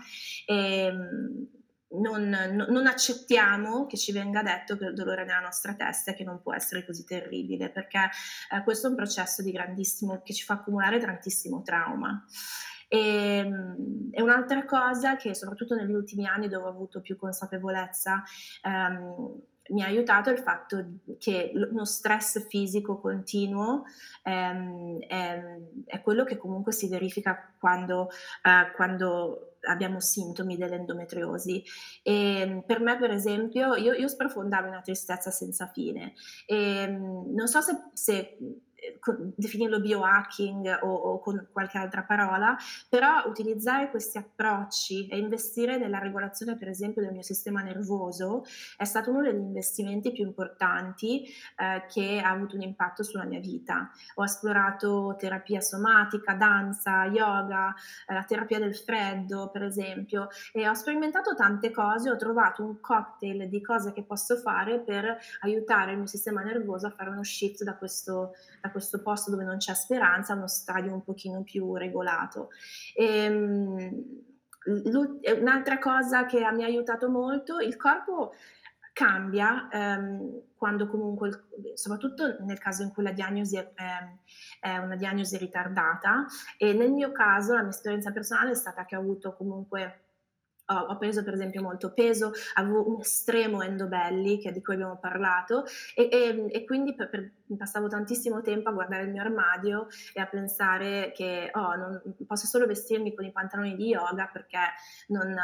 e ehm, non, non, accettiamo che ci venga detto che il dolore nella nostra testa che non può essere così terribile, perché eh, questo è un processo di grandissimo, che ci fa accumulare tantissimo trauma. E, ehm, e, un'altra cosa che soprattutto negli ultimi anni dove ho avuto più consapevolezza ehm, mi ha aiutato il fatto che uno stress fisico continuo ehm, è, è, quello che comunque si verifica quando, eh, quando abbiamo sintomi dell'endometriosi. E per me, per esempio, io, io sprofondavo una tristezza senza fine e non so se, se definirlo biohacking o, o, con qualche altra parola, però utilizzare questi approcci e investire nella regolazione, per esempio, del mio sistema nervoso è stato uno degli investimenti più importanti eh, che ha avuto un impatto sulla mia vita. Ho esplorato terapia somatica, danza, yoga, eh, la terapia del freddo, per esempio, e ho sperimentato tante cose, ho trovato un cocktail di cose che posso fare per aiutare il mio sistema nervoso a fare uno shift da questo, da questo posto dove non c'è speranza uno stadio un pochino più regolato. E, ehm, un'altra cosa che mi ha aiutato molto, il corpo cambia ehm, quando comunque, soprattutto nel caso in cui la diagnosi è, è, una diagnosi ritardata e nel mio caso la mia esperienza personale è stata che ho avuto comunque ho preso per esempio molto peso, avevo un estremo endobelli, che di cui abbiamo parlato, e, e, e quindi per, per, passavo tantissimo tempo a guardare il mio armadio e a pensare che oh, non, posso solo vestirmi con i pantaloni di yoga perché non,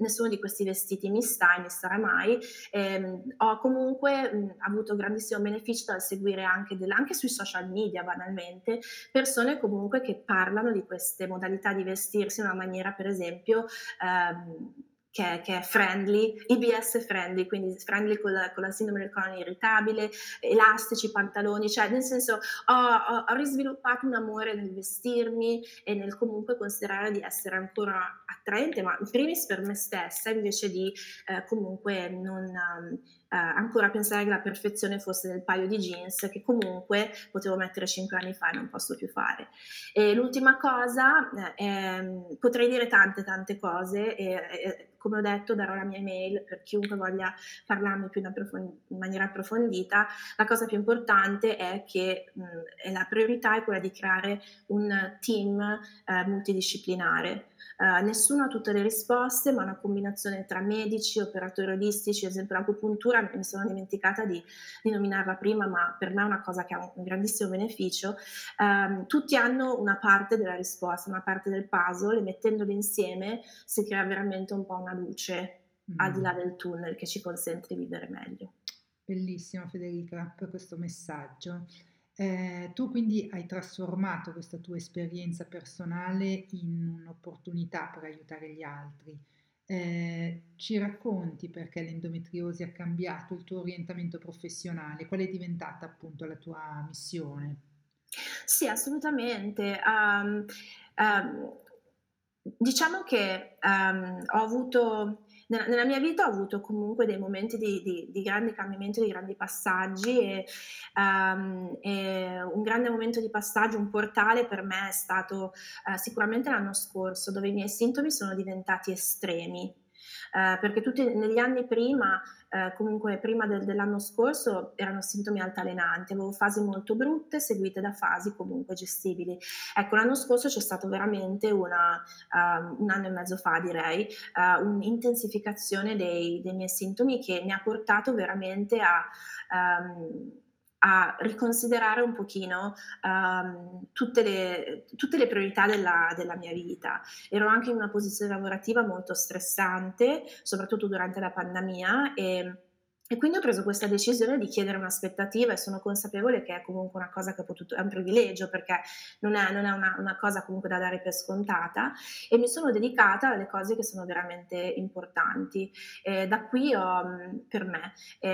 nessuno di questi vestiti mi sta e mi starà mai. E, ehm, ho comunque mh, avuto grandissimo beneficio dal seguire anche, del, anche sui social media banalmente persone comunque che parlano di queste modalità di vestirsi in una maniera per esempio ehm, che, che, è friendly, IBS friendly, quindi friendly con la, con la sindrome del colon irritabile, elastici, pantaloni, cioè nel senso ho, ho, ho, risviluppato un amore nel vestirmi e nel comunque considerare di essere ancora attraente, ma in primis per me stessa invece di eh, comunque non... Um, eh, ancora pensare che la perfezione fosse nel paio di jeans che comunque potevo mettere 5 anni fa e non posso più fare. E l'ultima cosa, eh, potrei dire tante tante cose e, e, come ho detto darò la mia email per chiunque voglia parlarmi più in, approfond- in maniera approfondita. La cosa più importante è che mh, la priorità è quella di creare un team eh, multidisciplinare. Uh, nessuno ha tutte le risposte, ma una combinazione tra medici, operatori olistici, ad esempio l'acupuntura, mi sono dimenticata di, di, nominarla prima, ma per me è una cosa che ha un grandissimo beneficio. Um, tutti hanno una parte della risposta, una parte del puzzle e mettendoli insieme si crea veramente un po' una luce mm. al di là mm. del tunnel che ci consente di vivere meglio. Bellissimo Federica per questo messaggio. Eh, tu quindi hai trasformato questa tua esperienza personale in un'opportunità per aiutare gli altri. Eh, ci racconti perché l'endometriosi ha cambiato il tuo orientamento professionale? Qual è diventata appunto la tua missione? Sì, assolutamente. Um, um, diciamo che um, ho avuto nella, nella, mia vita ho avuto comunque dei momenti di, di, di grandi cambiamenti, di grandi passaggi e, um, e, un grande momento di passaggio, un portale per me è stato uh, sicuramente l'anno scorso dove i miei sintomi sono diventati estremi. Uh, perché tutti negli anni prima eh, comunque prima del, dell'anno scorso erano sintomi altalenanti, avevo fasi molto brutte seguite da fasi comunque gestibili. Ecco, l'anno scorso c'è stato veramente una, uh, un anno e mezzo fa direi, uh, un'intensificazione dei, dei, miei sintomi che mi ha portato veramente a... Um, a riconsiderare un pochino um, tutte, le, tutte, le, priorità della, della, mia vita. Ero anche in una posizione lavorativa molto stressante, soprattutto durante la pandemia e e quindi ho preso questa decisione di chiedere un'aspettativa e sono consapevole che è comunque una cosa che ho potuto, è un privilegio perché non è, non è una, una, cosa comunque da dare per scontata e mi sono dedicata alle cose che sono veramente importanti. E da qui ho, per me,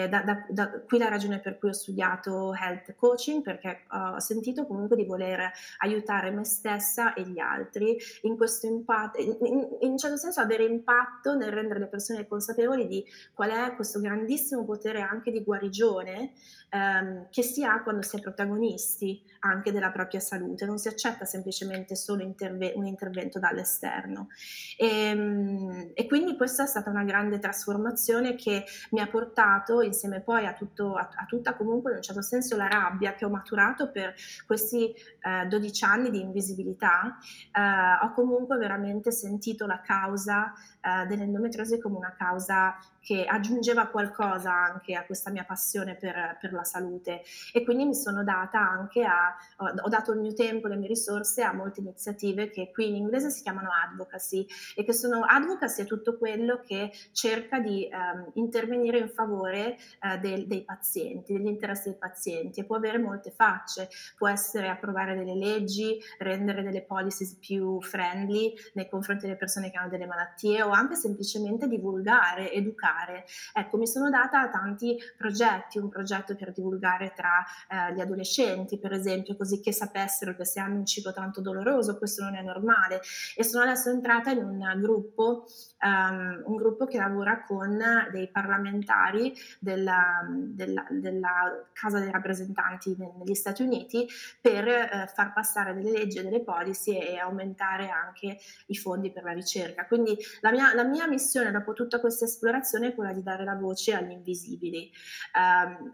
da, da, da, qui la ragione per cui ho studiato health coaching perché ho sentito comunque di voler aiutare me stessa e gli altri in questo impatto, in, in, in un certo senso avere impatto nel rendere le persone consapevoli di qual è questo grandissimo potere anche di guarigione ehm, che si ha quando si è protagonisti anche della propria salute, non si accetta semplicemente solo interve- un intervento dall'esterno. E, ehm, e, quindi questa è stata una grande trasformazione che mi ha portato insieme poi a, tutto, a, a tutta comunque in un certo senso la rabbia che ho maturato per questi eh, 12 anni di invisibilità, eh, ho comunque veramente sentito la causa uh, dell'endometriosi come una causa che aggiungeva qualcosa anche a questa mia passione per, per la salute e quindi mi sono data anche a, ho, dato il mio tempo, le mie risorse a molte iniziative che qui in inglese si chiamano advocacy e che sono advocacy è tutto quello che cerca di um, intervenire in favore uh, del, dei pazienti, degli interessi dei pazienti e può avere molte facce, può essere approvare delle leggi, rendere delle policies più friendly nei confronti delle persone che hanno delle malattie o anche semplicemente divulgare, educare. Ecco, mi sono data tanti progetti, un progetto per divulgare tra eh, gli adolescenti, per esempio, così che sapessero che se hanno un ciclo tanto doloroso questo non è normale e sono adesso entrata in un gruppo, um, un gruppo che lavora con dei parlamentari della, della, della Casa dei rappresentanti negli Stati Uniti per eh, far passare delle leggi e delle policy e aumentare anche i fondi per la ricerca. Quindi la mia, la mia missione dopo tutta questa esplorazione è quella di dare la voce agli invisibili. Um,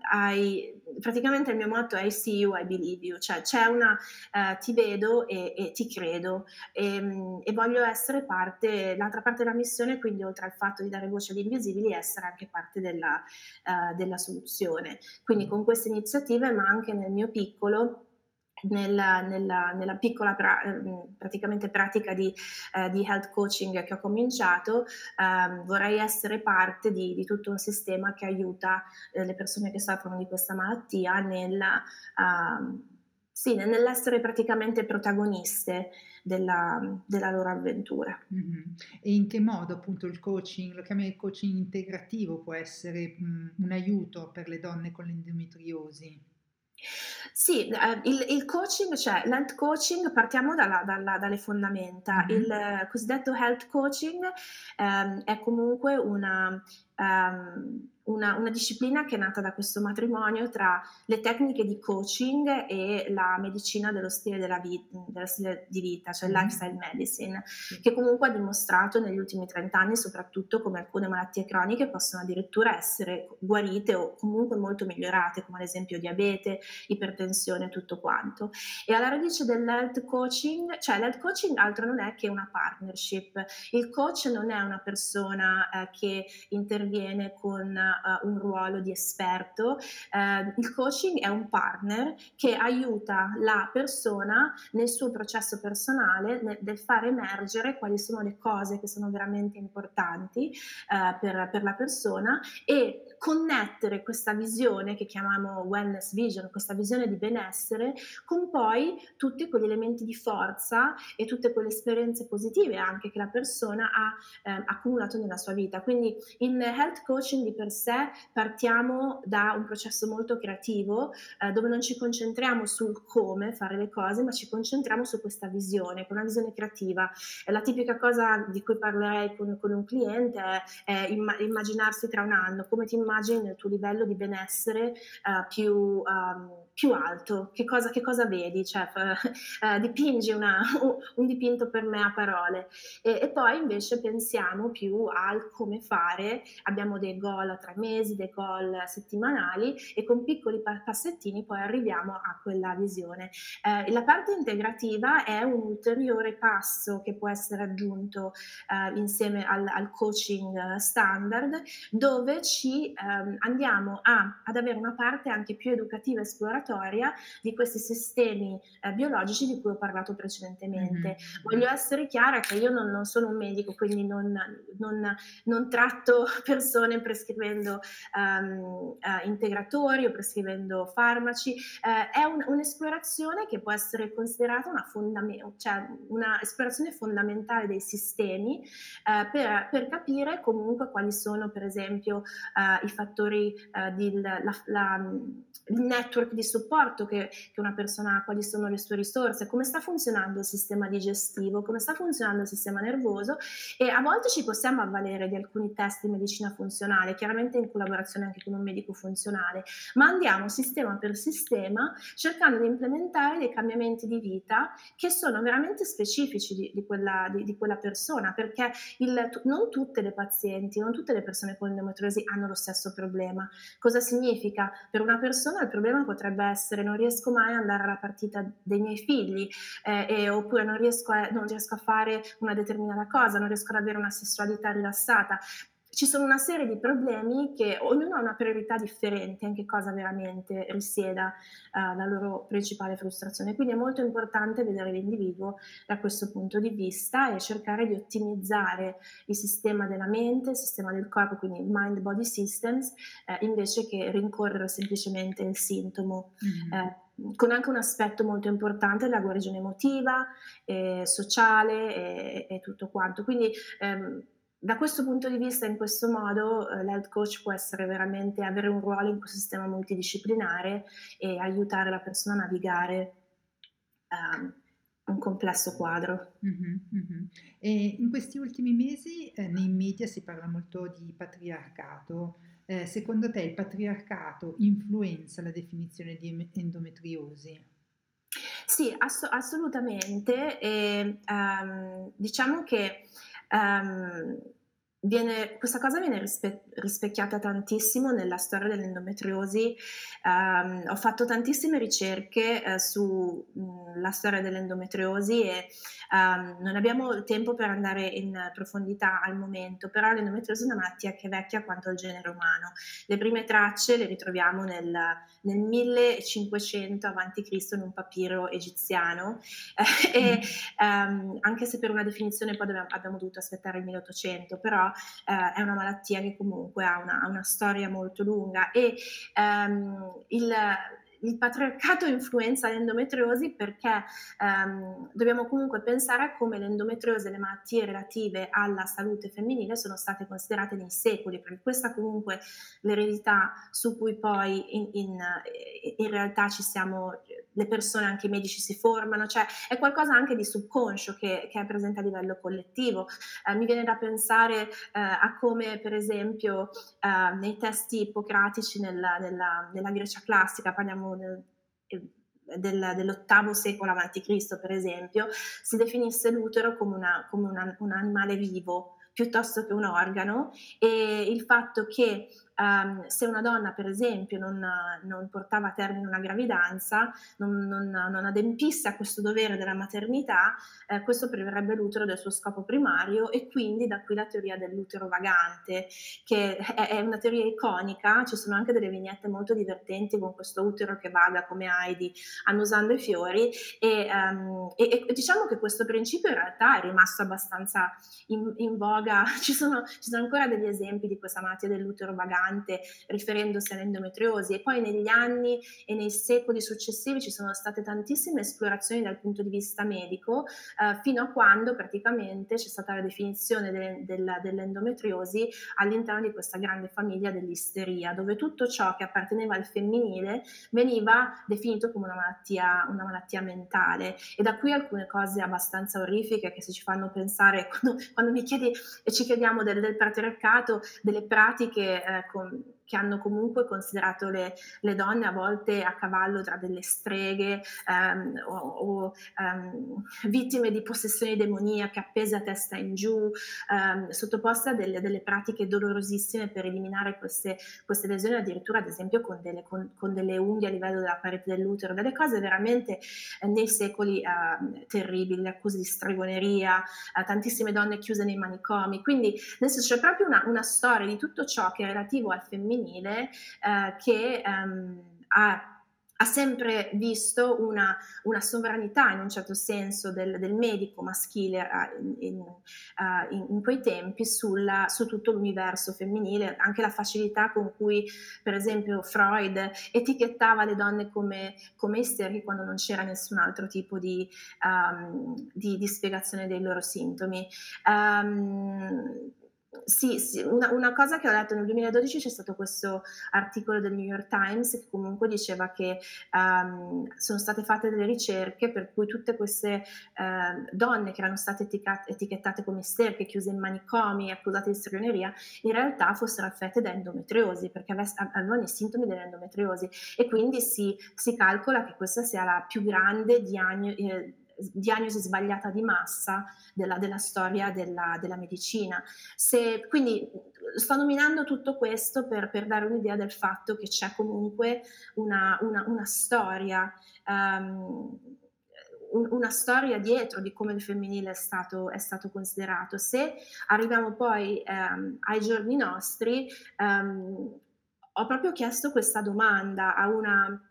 Praticamente il mio motto è I see you, I believe you, cioè c'è una uh, ti vedo e, e ti credo. E, e, voglio essere parte, l'altra parte della missione, quindi oltre al fatto di dare voce agli invisibili, essere anche parte della, uh, della soluzione. Quindi con queste iniziative, ma anche nel mio piccolo, nella, nella, nella, piccola pra, ehm, praticamente pratica di, eh, di, health coaching che ho cominciato, eh, vorrei essere parte di, di, tutto un sistema che aiuta eh, le persone che soffrono di questa malattia nel, uh, sì, nell'essere praticamente protagoniste della, della loro avventura. Mm-hmm. E in che modo appunto il coaching, lo chiami il coaching integrativo, può essere mh, un aiuto per le donne con l'endometriosi? Sì, ehm, il il coaching, cioè l'health coaching partiamo dalla dalla dalle fondamenta. Mh-mh. Il cosiddetto health coaching, ehm, è comunque una ehm, una, una, disciplina che è nata da questo matrimonio tra le tecniche di coaching e la medicina dello stile, della vita, dello stile di vita, cioè mm-hmm. lifestyle medicine, che comunque ha dimostrato negli ultimi 30 anni soprattutto come alcune malattie croniche possono addirittura essere guarite o comunque molto migliorate, come ad esempio diabete, ipertensione e tutto quanto. E alla radice dell'health coaching, cioè l'health coaching altro non è che una partnership. Il coach non è una persona eh, che interviene con uh, un ruolo di esperto, uh, il coaching è un partner che aiuta la persona nel suo processo personale nel, del far emergere quali sono le cose che sono veramente importanti uh, per, per la persona e connettere questa visione che chiamiamo wellness vision, questa visione di benessere, con poi tutti quegli elementi di forza e tutte quelle esperienze positive anche che la persona ha eh, accumulato nella sua vita. Quindi in health coaching di per sé partiamo da un processo molto creativo eh, dove non ci concentriamo sul come fare le cose, ma ci concentriamo su questa visione, con una visione creativa. La tipica cosa di cui parlerei con, con un cliente è, è imm- immaginarsi tra un anno, come ti immagini il tuo livello di benessere uh, più, um, più, alto, che cosa, che cosa vedi, cioè uh, *laughs* dipingi una, *laughs* un dipinto per me a parole. E, e, poi invece pensiamo più al come fare, abbiamo dei goal a tre mesi, dei goal settimanali e con piccoli passettini poi arriviamo a quella visione. Eh, la parte integrativa è un ulteriore passo che può essere aggiunto eh, insieme al, al coaching standard dove ci ehm, andiamo a, ad avere una parte anche più educativa e esploratoria di questi sistemi eh, biologici di cui ho parlato precedentemente. Mm-hmm. Voglio essere chiara che io non, non sono un medico, quindi non, non, non tratto *laughs* persone prescrivendo um, uh, integratori o prescrivendo farmaci, uh, è un, un'esplorazione che può essere considerata una, fondame- cioè una esplorazione fondamentale dei sistemi uh, per, per, capire comunque quali sono per esempio i fattori di la, la, il network di supporto che, che, una persona ha, quali sono le sue risorse, come sta funzionando il sistema digestivo, come sta funzionando il sistema nervoso e a volte ci possiamo avvalere di alcuni test di medicina funzionale, chiaramente in collaborazione anche con un medico funzionale, ma andiamo sistema per sistema cercando di implementare dei cambiamenti di vita che sono veramente specifici di, di, quella, di, di quella, persona, perché il, non tutte le pazienti, non tutte le persone con endometriosi hanno lo stesso problema. Cosa significa? Per una persona il problema potrebbe essere non riesco mai ad andare alla partita dei miei figli, eh, e, oppure non riesco, a, non riesco a fare una determinata cosa, non riesco ad avere una sessualità rilassata ci sono una serie di problemi che ognuno ha una priorità differente in che cosa veramente risieda uh, la loro principale frustrazione. Quindi è molto importante vedere l'individuo da questo punto di vista e cercare di ottimizzare il sistema della mente, il sistema del corpo, quindi mind body systems, eh, invece che rincorrere semplicemente il sintomo. Mm-hmm. Eh, con anche un aspetto molto importante della guarigione emotiva, eh, sociale e, e, tutto quanto. Quindi ehm, da questo punto di vista, in questo modo, eh, l'health coach può essere veramente avere un ruolo in questo sistema multidisciplinare e aiutare la persona a navigare um, un complesso quadro. Mm-hmm, mm-hmm. In questi ultimi mesi eh, nei media si parla molto di patriarcato. Eh, secondo te il patriarcato influenza la definizione di endometriosi? Sì, ass- assolutamente. E, um, diciamo che Um, viene, questa cosa viene rispe- rispecchiata tantissimo nella storia dell'endometriosi. Um, ho fatto tantissime ricerche uh, sulla storia dell'endometriosi e Um, non abbiamo tempo per andare in profondità al momento, però l'endometriosi è una malattia che è vecchia quanto il genere umano. Le prime tracce le ritroviamo nel, nel 1500 a.C. in un papiro egiziano eh, *laughs* e um, anche se per una definizione poi dobbiamo, abbiamo dovuto aspettare il 1800, però eh, è una malattia che comunque ha una, una storia molto lunga. E um, il il patriarcato influenza l'endometriosi perché ehm, dobbiamo comunque pensare a come l'endometriosi e le malattie relative alla salute femminile sono state considerate nei secoli, perché questa comunque l'eredità su cui poi in, in, in realtà ci siamo, le persone, anche i medici si formano, cioè è qualcosa anche di subconscio che, che è presente a livello collettivo. Eh, mi viene da pensare eh, a come per esempio eh, nei testi ippocratici nella, nella, nella Grecia classica, parliamo nel, del, dell'ottavo secolo a.C., per esempio, si definisse l'utero come, una, come una, un animale vivo piuttosto che un organo e il fatto che um, se una donna per esempio non, non, portava a termine una gravidanza, non, non, non adempisse a questo dovere della maternità, eh, questo priverebbe l'utero del suo scopo primario e quindi da qui la teoria dell'utero vagante, che è, è una teoria iconica, ci sono anche delle vignette molto divertenti con questo utero che vaga come Heidi annusando i fiori e, um, e, e, diciamo che questo principio in realtà è rimasto abbastanza in, in voga, *laughs* ci sono, ci sono ancora degli esempi di questa malattia dell'utero vagante importante riferendosi all'endometriosi e poi negli anni e nei secoli successivi ci sono state tantissime esplorazioni dal punto di vista medico eh, fino a quando praticamente c'è stata la definizione de- de- dell'endometriosi all'interno di questa grande famiglia dell'isteria dove tutto ciò che apparteneva al femminile veniva definito come una malattia, una malattia mentale. E da qui alcune cose abbastanza orrifiche che se ci fanno pensare *laughs* quando, quando mi chiedi e ci chiediamo del, del patriarcato, delle pratiche eh, con, che hanno comunque considerato le, le, donne a volte a cavallo tra delle streghe um, o, o um, vittime di possessioni demoniache appese a testa in giù, um, sottoposte a delle, delle, pratiche dolorosissime per eliminare queste, queste, lesioni, addirittura ad esempio con delle, con, con delle, unghie a livello della parete dell'utero, delle cose veramente eh, nei secoli eh, terribili, le accuse di stregoneria, eh, tantissime donne chiuse nei manicomi, quindi nel senso c'è proprio una, una storia di tutto ciò che è relativo al femminile eh, che ehm, ha ha sempre visto una, una, sovranità in un certo senso del, del medico maschile uh, in, uh, in, in, quei tempi sulla, su tutto l'universo femminile, anche la facilità con cui per esempio Freud etichettava le donne come, come isteriche quando non c'era nessun altro tipo di, um, di, di spiegazione dei loro sintomi. Um, Sì, sì, una una cosa che ho letto nel 2012 c'è stato questo articolo del New York Times che comunque diceva che, uhm, sono state fatte delle ricerche per cui tutte queste, ehm, donne che erano state etica etichettate come isterche, chiuse in manicomi, accusate di stregoneria, in realtà fossero affette da endometriosi, perché aves a avevano i sintomi dell'endometriosi. E quindi si si calcola che questa sia la più grande diagno ehm, diagnosi sbagliata di massa della, della storia della, della medicina. Se, quindi sto nominando tutto questo per, per, dare un'idea del fatto che c'è comunque una, una, una storia. Um, una storia dietro di come il femminile è stato, è stato considerato. Se arriviamo poi um, ai giorni nostri, um, ho proprio chiesto questa domanda a una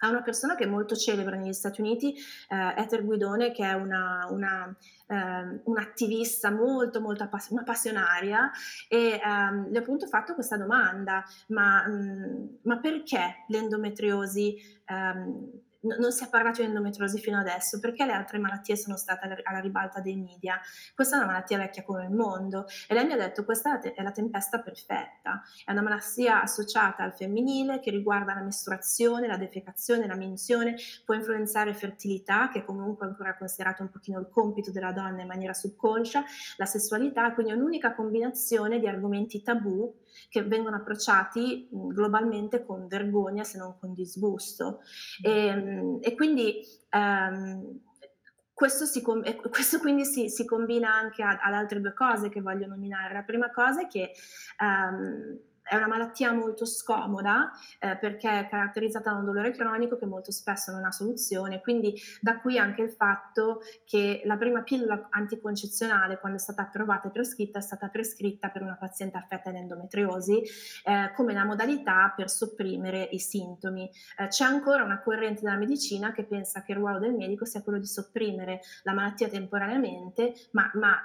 a una persona che è molto celebre negli Stati Uniti, eh, Ether Guidone, che è una, una, eh, un'attivista molto, molto appass- una passionaria, e ehm, le ho appunto fatto questa domanda, ma, mh, mm, ma perché l'endometriosi ehm, non si è parlato di endometriosi fino adesso, perché le altre malattie sono state alla ribalta dei media? Questa è una malattia vecchia come il mondo. E lei mi ha detto questa è la tempesta perfetta, è una malattia associata al femminile che riguarda la mestruazione, la defecazione, la minzione, può influenzare fertilità, che comunque è ancora considerato un pochino il compito della donna in maniera subconscia, la sessualità, quindi è un'unica combinazione di argomenti tabù che vengono approcciati globalmente con vergogna se non con disgusto. E, ehm, e quindi um, questo, si, questo, quindi si, si combina anche ad, ad, altre due cose che voglio nominare. La prima cosa è che um, è una malattia molto scomoda eh, perché è caratterizzata da un dolore cronico che molto spesso non ha soluzione, quindi da qui anche il fatto che la prima pillola anticoncezionale quando è stata approvata e prescritta è stata prescritta per una paziente affetta da endometriosi eh, come una modalità per sopprimere i sintomi. Eh, c'è ancora una corrente della medicina che pensa che il ruolo del medico sia quello di sopprimere la malattia temporaneamente, ma, ma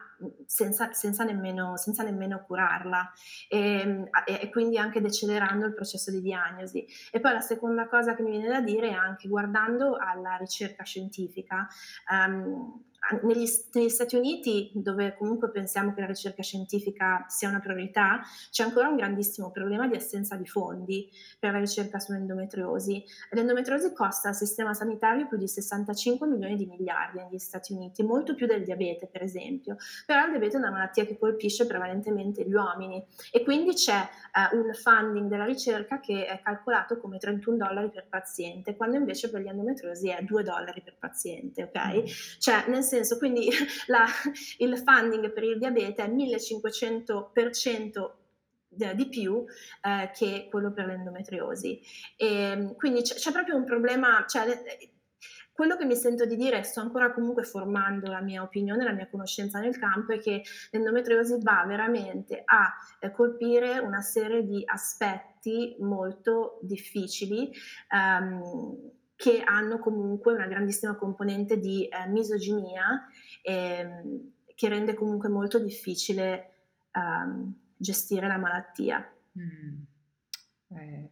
senza, senza, nemmeno, senza, nemmeno, curarla e, e, quindi anche decelerando il processo di diagnosi. E poi la seconda cosa che mi viene da dire è anche guardando alla ricerca scientifica. Um, negli, negli, Stati Uniti, dove comunque pensiamo che la ricerca scientifica sia una priorità, c'è ancora un grandissimo problema di assenza di fondi per la ricerca sull'endometriosi. L'endometriosi costa al sistema sanitario più di 65 milioni di miliardi negli Stati Uniti, molto più del diabete, per esempio. Però il diabete è una malattia che colpisce prevalentemente gli uomini e quindi c'è eh, un funding della ricerca che è calcolato come 31 dollari per paziente, quando invece per gli endometriosi è 2 dollari per paziente, ok? Mm. Cioè, nel senso, quindi *laughs* la, il funding per il diabete è 1500% di più eh, che quello per l'endometriosi. E, quindi c'è, c'è, proprio un problema, cioè, quello che mi sento di dire, sto ancora comunque formando la mia opinione, la mia conoscenza nel campo, è che l'endometriosi va veramente a eh, colpire una serie di aspetti molto difficili. Um, che hanno comunque una grandissima componente di eh, misoginia ehm, che rende comunque molto difficile um, gestire la malattia. Mm. Eh,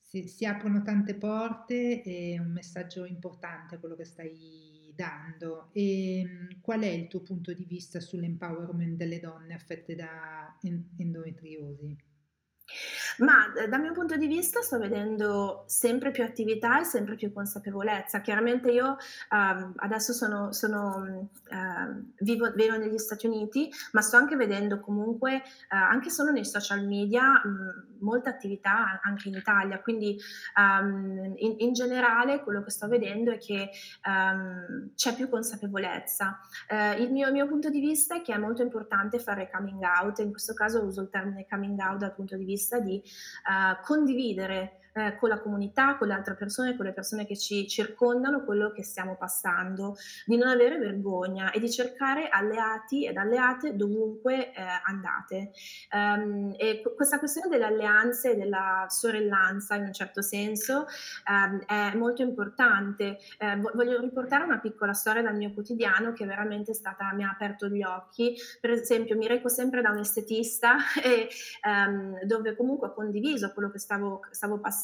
si, si, aprono tante porte e un messaggio importante quello che stai dando. E, ehm, qual è il tuo punto di vista sull'empowerment delle donne affette da endometriosi? Ma eh, dal mio punto di vista sto vedendo sempre più attività e sempre più consapevolezza. Chiaramente io um, adesso sono, sono uh, vivo, vivo, negli Stati Uniti, ma sto anche vedendo comunque, uh, anche solo nei social media, molta attività anche in Italia. Quindi um, in, in, generale quello che sto vedendo è che um, c'è più consapevolezza. Uh, il mio, mio punto di vista è che è molto importante fare coming out, in questo caso uso il termine coming out dal punto di vista di uh, condividere eh, con la comunità, con le altre persone, con le persone che ci circondano quello che stiamo passando, di non avere vergogna e di cercare alleati ed alleate dovunque eh, andate. Um, e questa questione delle alleanze e della sorellanza in un certo senso um, è molto importante. Eh, voglio riportare una piccola storia dal mio quotidiano che veramente stata, mi ha aperto gli occhi. Per esempio, mi reco sempre da un estetista *laughs* e, um, dove comunque ho condiviso quello che stavo, stavo passando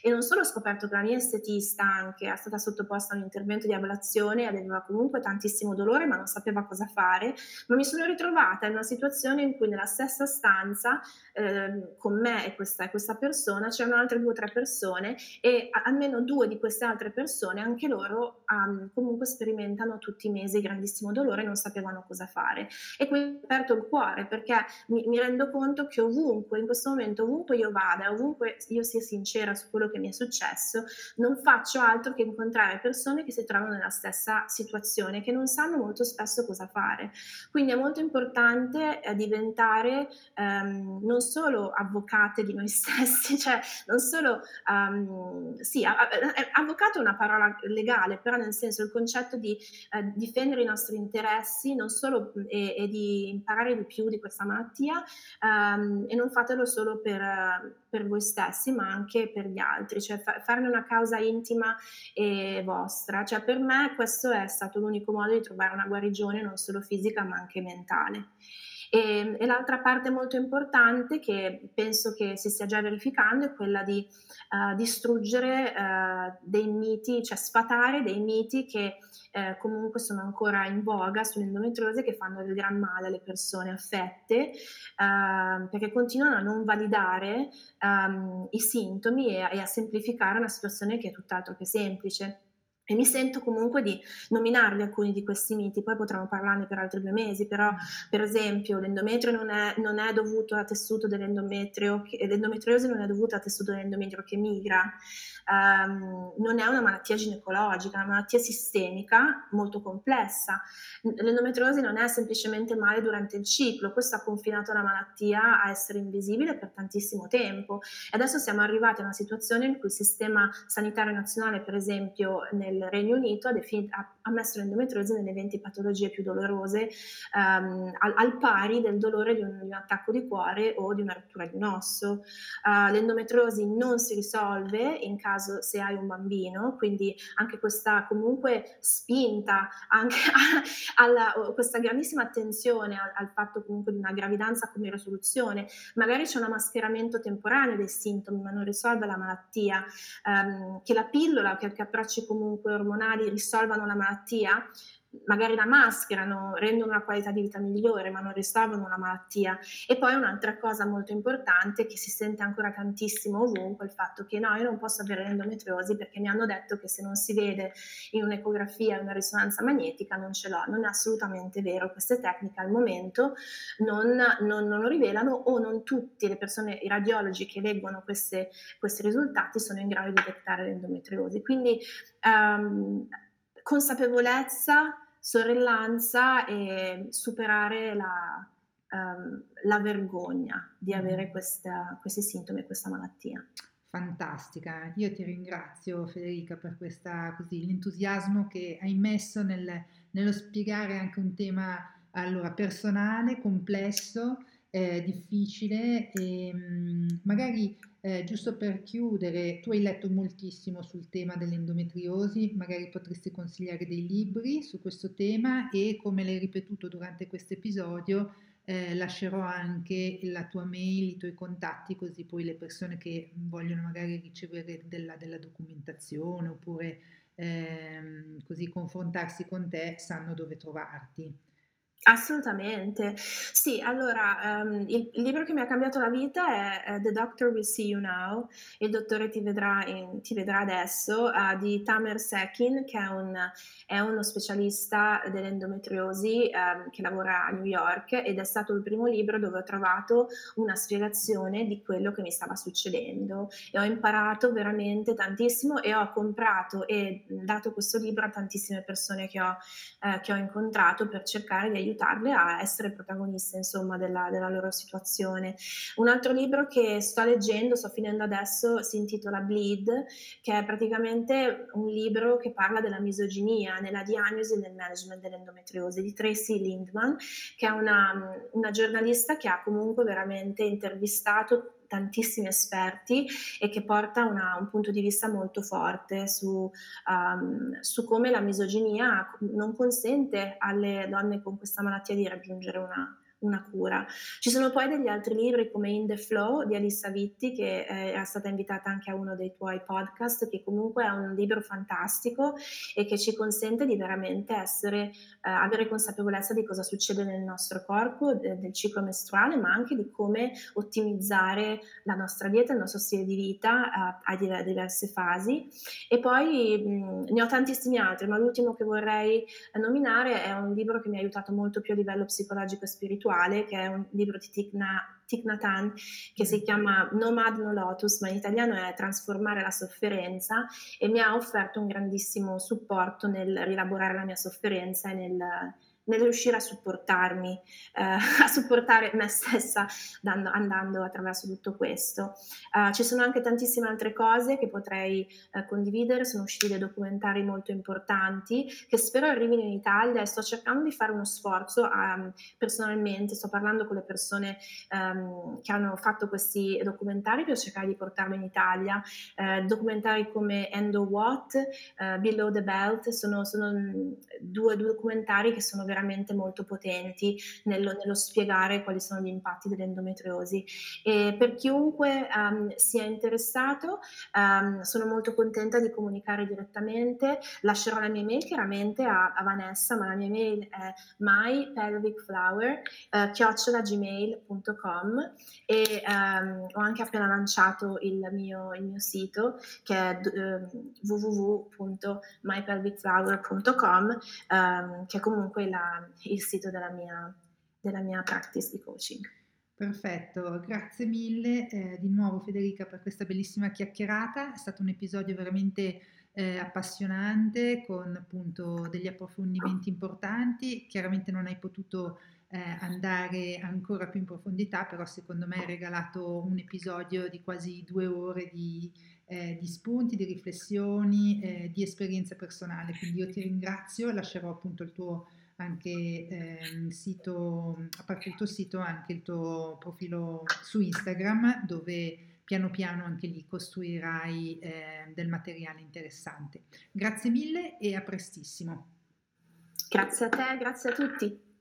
e non solo ho scoperto che la mia estetista anche è stata sottoposta a un intervento di ablazione, aveva comunque tantissimo dolore ma non sapeva cosa fare, ma mi sono ritrovata in una situazione in cui nella stessa stanza eh, con me e questa, questa persona c'erano altre due o tre persone e almeno due di queste altre persone, anche loro um, comunque sperimentano tutti i mesi grandissimo dolore e non sapevano cosa fare. E quindi ho aperto il cuore perché mi, mi, rendo conto che ovunque, in questo momento, ovunque io vada, ovunque io sia sincera su quello che mi è successo, non faccio altro che incontrare persone che si trovano nella stessa situazione, che non sanno molto spesso cosa fare. Quindi è molto importante eh, diventare ehm, non solo avvocate di noi *laughs* stessi, cioè non solo, um, sì, avvocato è una parola legale, però nel senso il concetto di eh, difendere i nostri interessi non solo e, e, di imparare di più di questa malattia um, e non fatelo solo per, per, voi stessi ma anche per gli altri, cioè fa, farne una causa intima e vostra, cioè per me questo è stato l'unico modo di trovare una guarigione non solo fisica ma anche mentale. E, ehm, e, l'altra parte molto importante che penso che si stia già verificando è quella di uh, distruggere uh, dei miti, cioè sfatare dei miti che uh, comunque sono ancora in voga sull'endometriosi che fanno del gran male alle persone affette ehm, perché continuano a non validare um, i sintomi e, e a semplificare una situazione che è tutt'altro che semplice. E mi sento comunque di nominarli alcuni di questi miti, poi potremo parlarne per altri due mesi, però per esempio l'endometrio non è, non è dovuto a tessuto dell'endometrio, l'endometriosi non è dovuta a tessuto dell'endometrio che migra, um, non è una malattia ginecologica, è una malattia sistemica molto complessa. L'endometriosi non è semplicemente male durante il ciclo, questo ha confinato la malattia a essere invisibile per tantissimo tempo. E adesso siamo arrivati a una situazione in cui il sistema sanitario nazionale, per esempio nel Regno Unito, ha, definito, ha, ha messo l'endometriosi nelle 20 patologie più dolorose um, al, al, pari del dolore di un, di un, attacco di cuore o di una rottura di un osso. Uh, l'endometriosi non si risolve in caso se hai un bambino, quindi anche questa comunque spinta, anche *laughs* alla, questa grandissima attenzione al, al, fatto comunque di una gravidanza come risoluzione, magari c'è un mascheramento temporaneo dei sintomi ma non risolve la malattia, um, che la pillola, che, che approcci comunque ormonali risolvano la malattia, magari la mascherano, rendono una qualità di vita migliore, ma non risolvono la malattia. E poi un'altra cosa molto importante che si sente ancora tantissimo ovunque, il fatto che no, io non posso avere l'endometriosi perché mi hanno detto che se non si vede in un'ecografia, in una risonanza magnetica, non ce l'ho. Non è assolutamente vero, queste tecniche al momento non, non, non lo rivelano o non tutte le persone, i radiologi che leggono queste, questi risultati sono in grado di detectare l'endometriosi. Quindi um, consapevolezza sorellanza e superare la, um, la vergogna di avere questa, questi sintomi e questa malattia. Fantastica, io ti ringrazio Federica per questa, così, l'entusiasmo che hai messo nel, nello spiegare anche un tema allora, personale, complesso, eh, difficile e mh, mm, magari eh, giusto per chiudere, tu hai letto moltissimo sul tema dell'endometriosi, magari potresti consigliare dei libri su questo tema e come l'hai ripetuto durante questo episodio, eh, lascerò anche la tua mail, i tuoi contatti, così poi le persone che vogliono magari ricevere della, della documentazione oppure ehm, così confrontarsi con te sanno dove trovarti. Assolutamente. Sì, allora, ehm, il il libro che mi ha cambiato la vita è, è The Doctor Will See You Now, Il dottore ti vedrà in ti vedrà adesso, uhm, di Tamer Sekin, che è un è uno specialista dell'endometriosi, ehm, che lavora a New York ed è stato il primo libro dove ho trovato una spiegazione di quello che mi stava succedendo e ho imparato veramente tantissimo e ho comprato e dato questo libro a tantissime persone che ho ehm, che ho incontrato per cercare di aiutare aiutarle a essere protagoniste insomma della, della, loro situazione. Un altro libro che sto leggendo, sto finendo adesso, si intitola Bleed, che è praticamente un libro che parla della misoginia nella diagnosi e nel management dell'endometriosi di Tracy Lindman, che è una, una giornalista che ha comunque veramente intervistato tantissimi esperti e che porta una, un punto di vista molto forte su, um, su, come la misoginia non consente alle donne con questa malattia di raggiungere una, una cura. Ci sono poi degli altri libri come In the Flow di Alissa Vitti, che eh, era stata invitata anche a uno dei tuoi podcast, che comunque è un libro fantastico e che ci consente di veramente essere, eh, avere consapevolezza di cosa succede nel nostro corpo, de- del ciclo mestruale, ma anche di come ottimizzare la nostra dieta, il nostro stile di vita eh, a diverse fasi. E poi mh, ne ho tantissimi altri, ma l'ultimo che vorrei nominare è un libro che mi ha aiutato molto più a livello psicologico e spirituale, che è un libro di Thich Nhat che si chiama Nomad No Lotus, ma in italiano è Trasformare la sofferenza e mi ha offerto un grandissimo supporto nel rielaborare la mia sofferenza e nel nel riuscire a supportarmi, eh, *laughs* a supportare me stessa dando, andando attraverso tutto questo. Uh, ci sono anche tantissime altre cose che potrei uh, condividere, sono usciti dei documentari molto importanti che spero arrivino in Italia e sto cercando di fare uno sforzo um, personalmente, sto parlando con le persone um, che hanno fatto questi documentari per cercare di portarlo in Italia. Uh, documentari come Endo What, Below the Belt, sono, sono due, due documentari che sono veramente molto potenti nello, nello spiegare quali sono gli impatti dell'endometriosi. E per chiunque um, sia interessato, um, sono molto contenta di comunicare direttamente. Lascerò la mia mail chiaramente a, a Vanessa, ma la mia mail è mypelvicflower.gmail.com uh, e um, ho anche appena lanciato il mio, il mio sito che è uh, www.mypelvicflower.com um, che è comunque la, il sito della mia, della mia practice di coaching. Perfetto, grazie mille eh, di nuovo Federica per questa bellissima chiacchierata, è stato un episodio veramente eh, appassionante con appunto degli approfondimenti importanti, chiaramente non hai potuto eh, andare ancora più in profondità, però secondo me hai regalato un episodio di quasi due ore di, eh, di spunti, di riflessioni, eh, di esperienza personale, quindi io ti ringrazio, lascerò appunto il tuo anche eh, sito, a parte il tuo sito, anche il tuo profilo su Instagram dove piano piano anche lì costruirai eh, del materiale interessante. Grazie mille e a prestissimo. Grazie a te, grazie a tutti.